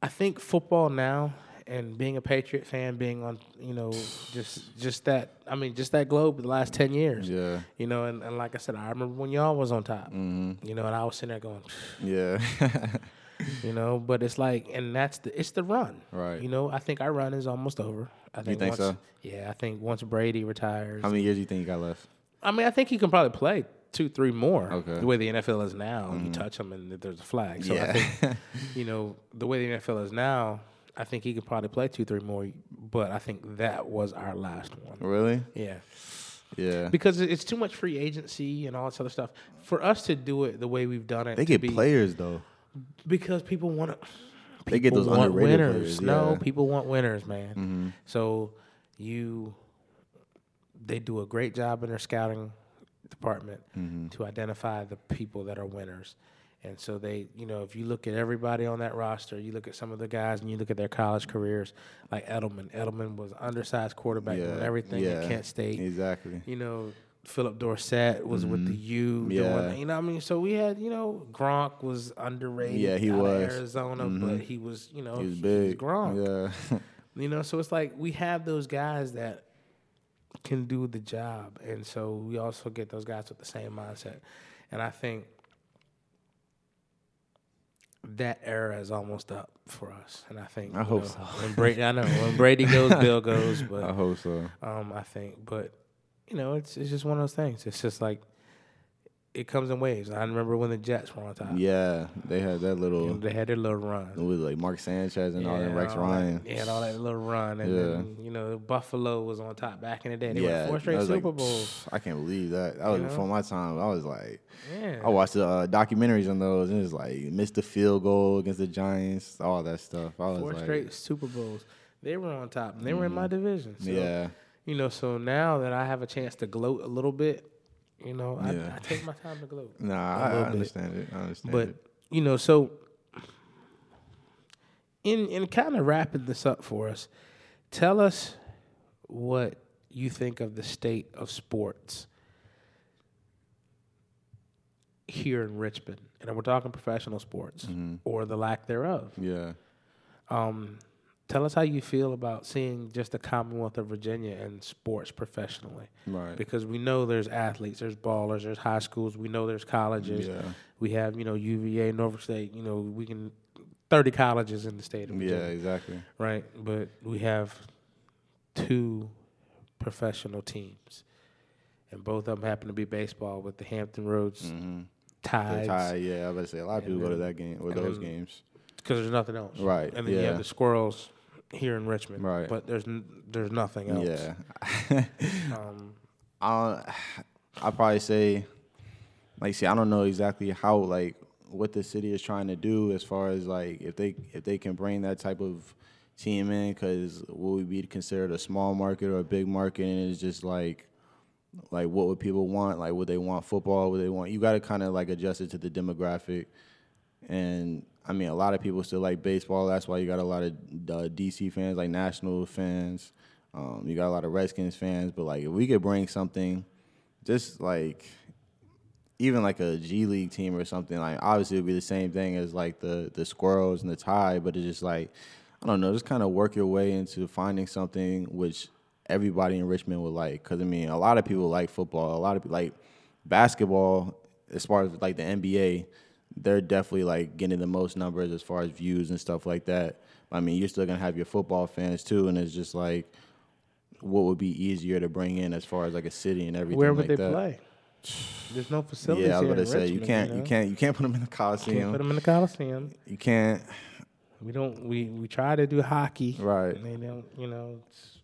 Speaker 1: I think football now, and being a Patriot fan, being on you know just just that I mean just that globe the last ten years.
Speaker 2: Yeah,
Speaker 1: You know, and, and like I said, I remember when y'all was on top.
Speaker 2: Mm-hmm.
Speaker 1: You know, and I was sitting there going,
Speaker 2: yeah,
Speaker 1: you know, but it's like, and that's the it's the run.
Speaker 2: Right.
Speaker 1: You know, I think our run is almost over. I think,
Speaker 2: think
Speaker 1: once,
Speaker 2: so?
Speaker 1: Yeah, I think once Brady retires,
Speaker 2: How many years do you think he got left?
Speaker 1: I mean, I think he can probably play two, three more.
Speaker 2: Okay. Mm-hmm.
Speaker 1: The way the NFL is now, you touch him and there's a flag. So I think, you know, the way the NFL is now, I think he could probably play two, three more. But I think that was our last one.
Speaker 2: Really?
Speaker 1: Yeah,
Speaker 2: Yeah.
Speaker 1: because it's too much free agency and all this other stuff for us to do it the way we've done it.
Speaker 2: They get
Speaker 1: be,
Speaker 2: players though.
Speaker 1: because people want to.
Speaker 2: They get those
Speaker 1: want
Speaker 2: underrated
Speaker 1: winners.
Speaker 2: players,
Speaker 1: No,
Speaker 2: yeah. Mm-hmm.
Speaker 1: people want winners, man. So you, they do a great job in their scouting department
Speaker 2: Mm-hmm.
Speaker 1: to identify the people that are winners. And so they, you know, if you look at everybody on that roster, you look at some of the guys and you look at their college careers, like Edelman. Edelman was undersized quarterback doing everything at Kent State.
Speaker 2: Exactly.
Speaker 1: You know, Phillip Dorsett was with the U.
Speaker 2: Mm-hmm. Yeah.
Speaker 1: Doing, you know, what I mean, so we had, you know, Gronk was underrated.
Speaker 2: Yeah, he
Speaker 1: out of
Speaker 2: was. Mm-hmm.
Speaker 1: Arizona, but he was, you know,
Speaker 2: He was
Speaker 1: he's
Speaker 2: big.
Speaker 1: Gronk.
Speaker 2: Yeah.
Speaker 1: You know, so it's like we have those guys that can do the job, and so we also get those guys with the same mindset. And I think that era is almost up for us. And I think
Speaker 2: I hope
Speaker 1: know,
Speaker 2: so.
Speaker 1: When Brady, I know when Brady goes, Bill goes, but
Speaker 2: I hope so.
Speaker 1: um, I think, but you know, it's it's just one of those things. It's just like it comes in waves. I remember when the Jets were on top.
Speaker 2: Yeah, they had that little
Speaker 1: They had their little run.
Speaker 2: with like Mark Sanchez and all that Rex
Speaker 1: all
Speaker 2: Ryan.
Speaker 1: That, yeah, all that little run, and
Speaker 2: Yeah.
Speaker 1: then you know Buffalo was on top back in the day. They
Speaker 2: yeah,
Speaker 1: won four straight
Speaker 2: was like,
Speaker 1: Super Bowls.
Speaker 2: I can't believe that. That was
Speaker 1: You know?
Speaker 2: before my time. I was like,
Speaker 1: Yeah,
Speaker 2: I watched the uh, documentaries on those, and it's like missed the field goal against the Giants, all that stuff. I was
Speaker 1: four
Speaker 2: like, Mm-hmm.
Speaker 1: straight Super Bowls. They were on top, and they were in my division. So,
Speaker 2: yeah,
Speaker 1: you know, so now that I have a chance to gloat a little bit, you know, I,
Speaker 2: Yeah.
Speaker 1: I take my time to gloat.
Speaker 2: nah, I, I
Speaker 1: bit.
Speaker 2: understand it. I understand
Speaker 1: But
Speaker 2: it.
Speaker 1: you know, so in in kind of wrapping this up for us, tell us what you think of the state of sports here in Richmond, and we're talking professional sports
Speaker 2: Mm-hmm.
Speaker 1: or the lack thereof.
Speaker 2: Yeah,
Speaker 1: Um, tell us how you feel about seeing just the Commonwealth of Virginia and sports professionally,
Speaker 2: right.
Speaker 1: because we know there's athletes, there's ballers, there's high schools, we know there's colleges.
Speaker 2: Yeah,
Speaker 1: We have, you know, UVA, Norfolk State. You know, we can thirty colleges in the state of Virginia.
Speaker 2: yeah, exactly.
Speaker 1: right? But we have two professional teams, and both of them happen to be baseball with the Hampton Roads
Speaker 2: Mm-hmm.
Speaker 1: Tides,
Speaker 2: Tie, yeah, I was about to say a lot of
Speaker 1: And
Speaker 2: people go to that game or those games.
Speaker 1: Because there's nothing else,
Speaker 2: Right,
Speaker 1: And then you have the Squirrels here in Richmond,
Speaker 2: Right.
Speaker 1: But there's n- there's nothing else.
Speaker 2: Yeah,
Speaker 1: Um,
Speaker 2: I I probably say, like, see, I don't know exactly how like what the city is trying to do as far as like if they if they can bring that type of team in, because will we be considered a small market or a big market, and it's just like. Like what would people want? Like would they want football? Would they want? You got to kind of like adjust it to the demographic, and I mean a lot of people still like baseball. That's why you got a lot of uh, DC fans, like national fans. Um, you got a lot of Redskins fans, but like if we could bring something, just like even like a G League team or something, like obviously it'd be the same thing as like the the Squirrels and the Tide, but it's just like I don't know, just kind of work your way into finding something which everybody in Richmond would like. Because I mean, a lot of people like football, a lot of like basketball. As far as like the NBA, they're definitely like getting the most numbers as far as views and stuff like that. I mean, you're still gonna have your football fans too, and it's just like what would be easier to bring in as far as like a city and everything.
Speaker 1: where would
Speaker 2: like
Speaker 1: they
Speaker 2: that.
Speaker 1: play? There's no facilities.
Speaker 2: Yeah, I was gonna say you can't, you
Speaker 1: know?
Speaker 2: can't, you can't put them in the
Speaker 1: Can't
Speaker 2: Coliseum.
Speaker 1: put them in the Coliseum.
Speaker 2: You can't.
Speaker 1: We don't. We we try to do hockey.
Speaker 2: Right.
Speaker 1: And they don't. You know. It's,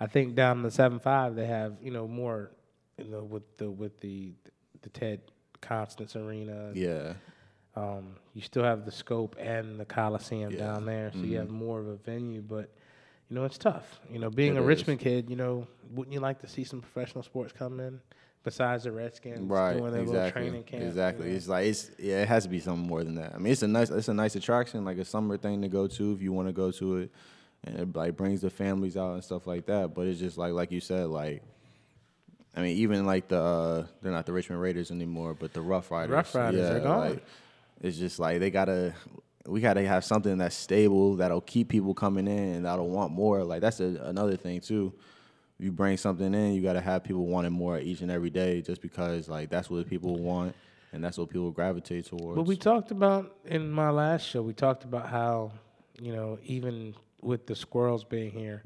Speaker 1: I think down in the seven five they have you know more, you know, with the with the the Ted Constant Arena.
Speaker 2: Yeah,
Speaker 1: Um, you still have the scope and the Coliseum
Speaker 2: Yeah. Mm-hmm.
Speaker 1: down there, so you have more of a venue. But you know, it's tough. You know, being
Speaker 2: It
Speaker 1: a
Speaker 2: is.
Speaker 1: Richmond kid, you know, wouldn't you like to see some professional sports come in besides the Redskins
Speaker 2: right.
Speaker 1: doing their little
Speaker 2: Exactly.
Speaker 1: training camp? you
Speaker 2: Exactly.
Speaker 1: know?
Speaker 2: It's like it's yeah. It has to be something more than that. I mean, it's a nice, it's a nice attraction, like a summer thing to go to if you want to go to it, and it like brings the families out and stuff like that. But it's just like like you said, like. I mean, even like the uh, they're not the Richmond Raiders anymore, but the Rough Riders.
Speaker 1: Rough Riders, they're gone.
Speaker 2: like, it's just like they gotta, we gotta have something that's stable that'll keep people coming in and that'll want more. Like that's a, another thing too. You bring something in, you gotta have people wanting more each and every day, just because like that's what people want and that's what people gravitate towards.
Speaker 1: But we talked about in my last show. We talked about how you know even with the squirrels being here,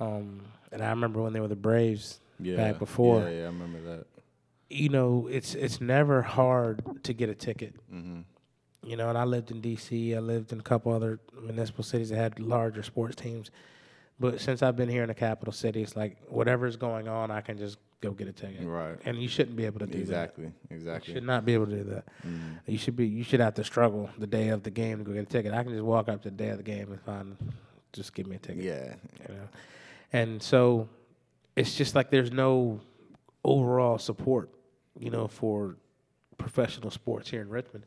Speaker 1: um, and I remember when they were the Braves
Speaker 2: yeah,
Speaker 1: back before.
Speaker 2: Yeah, yeah, I remember that.
Speaker 1: You know, it's it's never hard to get a ticket.
Speaker 2: Mm-hmm.
Speaker 1: You know, and I lived in D.C. I lived in a couple other municipal cities that had larger sports teams. But since I've been here in the capital city, it's like whatever's going on, I can just go get a ticket.
Speaker 2: Right.
Speaker 1: And you shouldn't be able to do that.
Speaker 2: Exactly,
Speaker 1: You
Speaker 2: exactly.
Speaker 1: should not be able to do that. You should be. You should have to struggle the day of the game to go get a ticket. I can just walk up the day of the game and find, just give me a ticket.
Speaker 2: Yeah,
Speaker 1: You know, and so it's just like there's no overall support, you know, for professional sports here in Richmond.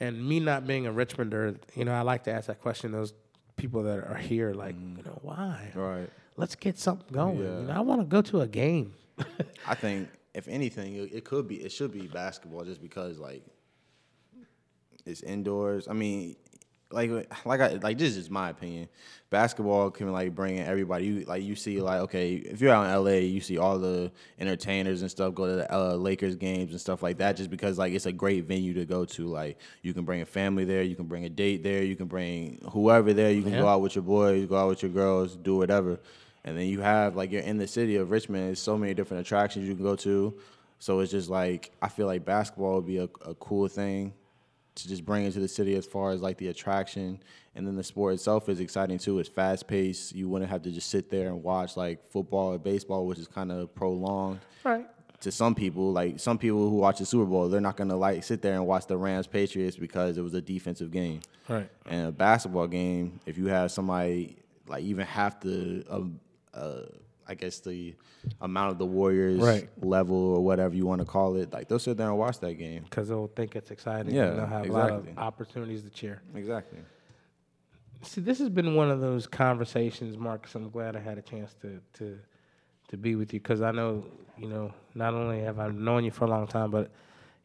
Speaker 1: And me not being a Richmonder, you know, I like to ask that question. Those people that are here, like, mm. you know, why?
Speaker 2: right.
Speaker 1: Let's get something going.
Speaker 2: Yeah.
Speaker 1: You know, I want to go to a game.
Speaker 2: I think if anything, it, it could be it should be basketball just because like it's indoors. I mean, like like I like this is my opinion. Basketball can like bring in everybody. You like you see like okay, if you're out in LA, you see all the entertainers and stuff go to the uh, Lakers games and stuff like that just because like it's a great venue to go to. Like you can bring a family there, you can bring a date there, you can bring whoever there, you can go out with your boys, go out with your girls, do whatever. And then you have like you're in the city of Richmond. There's so many different attractions you can go to. So it's just like I feel like basketball would be a, a cool thing to just bring into the city as far as like the attraction. And then the sport itself is exciting too. It's fast paced you wouldn't have to just sit there and watch like football or baseball which is kind of prolonged
Speaker 1: Right.
Speaker 2: to some people. Like some people who watch the super bowl they're not going to like sit there and watch the rams patriots because it was a defensive game.
Speaker 1: Right.
Speaker 2: and a basketball game if you have somebody like even half the um, uh, I guess the amount of the Warriors
Speaker 1: Right.
Speaker 2: level or whatever you want to call it, like they'll sit there and watch that game.
Speaker 1: Because they'll think it's exciting.
Speaker 2: Yeah,
Speaker 1: and they'll have a lot of opportunities to cheer.
Speaker 2: Exactly.
Speaker 1: See, this has been one of those conversations, Marcus. I'm glad I had a chance to to to be with you because I know, you know, not only have I known you for a long time, but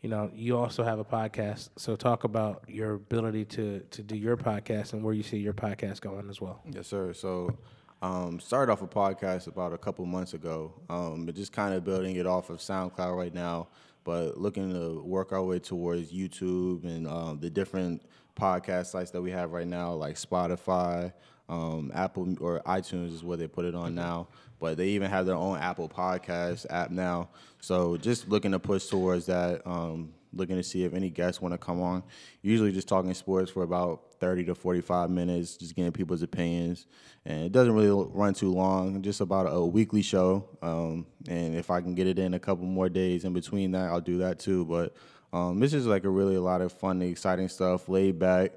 Speaker 1: you know, you also have a podcast. So talk about your ability to to do your podcast and where you see your podcast going as well.
Speaker 2: Yes, sir. So, um, started off a podcast about a couple months ago, um, but just kind of building it off of SoundCloud right now, but looking to work our way towards YouTube and um, the different podcast sites that we have right now, like Spotify, um, Apple or iTunes is where they put it on now. But they even have their own Apple Podcast app now. So just looking to push towards that. Um, looking to see if any guests want to come on. Usually just talking sports for about 30 to 45 minutes, just getting people's opinions. And it doesn't really run too long, just about a weekly show. Um, and if I can get it in a couple more days in between that, I'll do that too. But um, this is like a really a lot of fun, exciting stuff, laid back,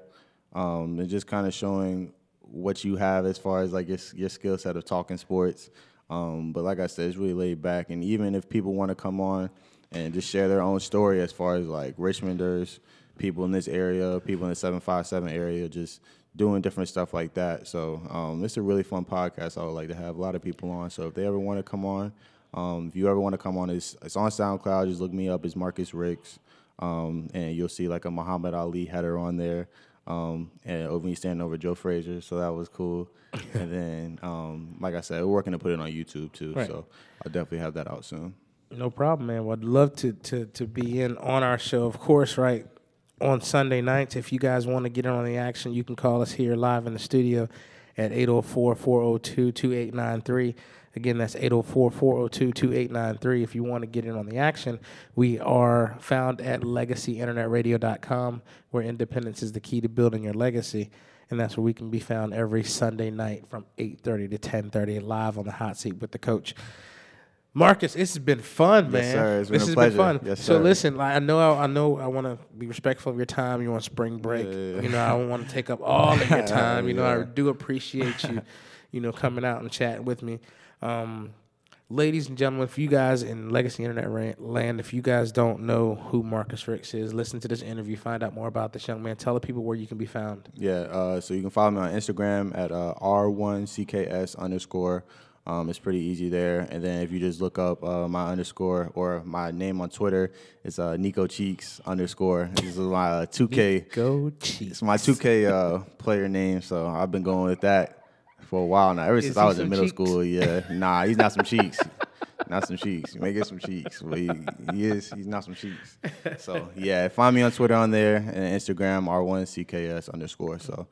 Speaker 2: um, and just kind of showing what you have as far as like your, your skill set of talking sports. Um, but like I said, it's really laid back. And even if people want to come on, and just share their own story as far as like Richmonders, people in this area, people in the 757 area, just doing different stuff like that. So um, it's a really fun podcast. I would like to have a lot of people on. So if they ever want to come on, um, if you ever want to come on, it's, it's on SoundCloud. Just look me up. It's Marcus Ricks. Um, and you'll see like a Muhammad Ali header on there. Um, and over me standing over Joe Frazier, so that was cool. and then, um, like I said, we're working to put it on YouTube too,
Speaker 1: Right.
Speaker 2: so I'll definitely have that out soon.
Speaker 1: No problem, man. Well, I'd love to to to be in on our show, of course, right on Sunday nights. If you guys want to get in on the action, you can call us here live in the studio at 804-402-2893. Again, that's 804-402-2893. If you want to get in on the action, we are found at legacyinternetradio.com, where independence is the key to building your legacy. And that's where we can be found every Sunday night from 8.30 to 10.30 live on the hot seat with the coach. Marcus, this has been fun, man.
Speaker 2: Yes, sir. It's been
Speaker 1: this has
Speaker 2: pleasure.
Speaker 1: been fun.
Speaker 2: Yes,
Speaker 1: so listen, like, I know, I know, I want to be respectful of your time. You're on spring break.
Speaker 2: Yeah.
Speaker 1: You know, I don't want to take up all of your time. You know, I do appreciate you, you know, coming out and chatting with me. Um, ladies and gentlemen, if you guys in Legacy Internet land, if you guys don't know who Marcus Ricks is, listen to this interview, find out more about this young man. Tell the people where you can be found.
Speaker 2: Yeah, uh, so you can follow me on Instagram at uh, R1CKS underscore. Um, it's pretty easy there. And then if you just look up uh, my underscore or my name on Twitter, it's uh, Nico Cheeks underscore. This is my uh, 2K.
Speaker 1: Go Cheeks.
Speaker 2: It's my 2K uh, player name, so I've been going with that for a while now. Ever since I was in middle
Speaker 1: cheeks?
Speaker 2: school, yeah. Nah, he's not some cheeks. Not some cheeks. You may get some cheeks, but he, he is. He's not some cheeks. So yeah, find me on Twitter on there and Instagram R1CKS underscore. So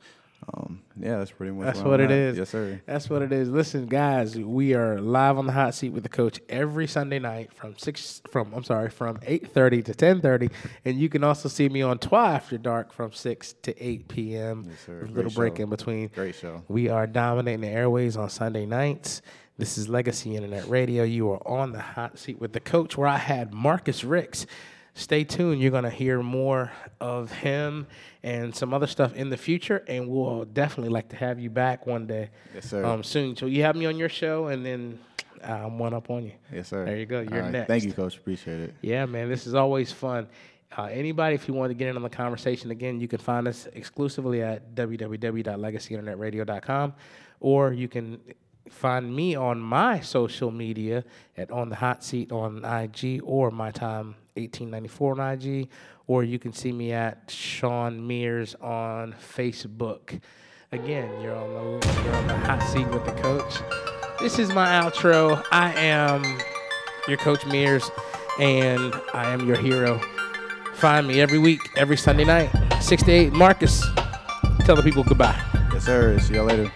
Speaker 2: um, yeah, that's pretty much
Speaker 1: That's what
Speaker 2: I'm
Speaker 1: it
Speaker 2: at.
Speaker 1: is.
Speaker 2: Yes, sir.
Speaker 1: That's what it is. Listen, guys, we are live on the hot seat with the coach every Sunday night from six from I'm sorry from eight thirty to ten thirty, and you can also see me on Twi After Dark from six to eight p.m.
Speaker 2: Yes, sir.
Speaker 1: With a
Speaker 2: Great
Speaker 1: little break in between.
Speaker 2: Great show.
Speaker 1: We are dominating the airways on Sunday nights. This is Legacy Internet Radio. You are on the hot seat with the coach, where I had Marcus Ricks. Stay tuned. You're going to hear more of him and some other stuff in the future, and we'll definitely like to have you back one day
Speaker 2: Yes, sir.
Speaker 1: um, soon. So you have me on your show, and then I'm one up on you.
Speaker 2: Yes, sir.
Speaker 1: There you go. You're
Speaker 2: right.
Speaker 1: next.
Speaker 2: Thank you, Coach. Appreciate it.
Speaker 1: Yeah, man, this is always fun. Uh, anybody, if you want to get in on the conversation, again, you can find us exclusively at www.legacyinternetradio.com, or you can find me on my social media at On the Hot Seat on IG or My Time 1894 on IG, or you can see me at Sean Mears on Facebook. Again, you're on the you're on the hot seat with the coach. This is my outro. I am your coach Mears, and I am your hero. Find me every week, every Sunday night, 6 to 8. Marcus, tell the people goodbye.
Speaker 2: Yes, sir. See y'all later.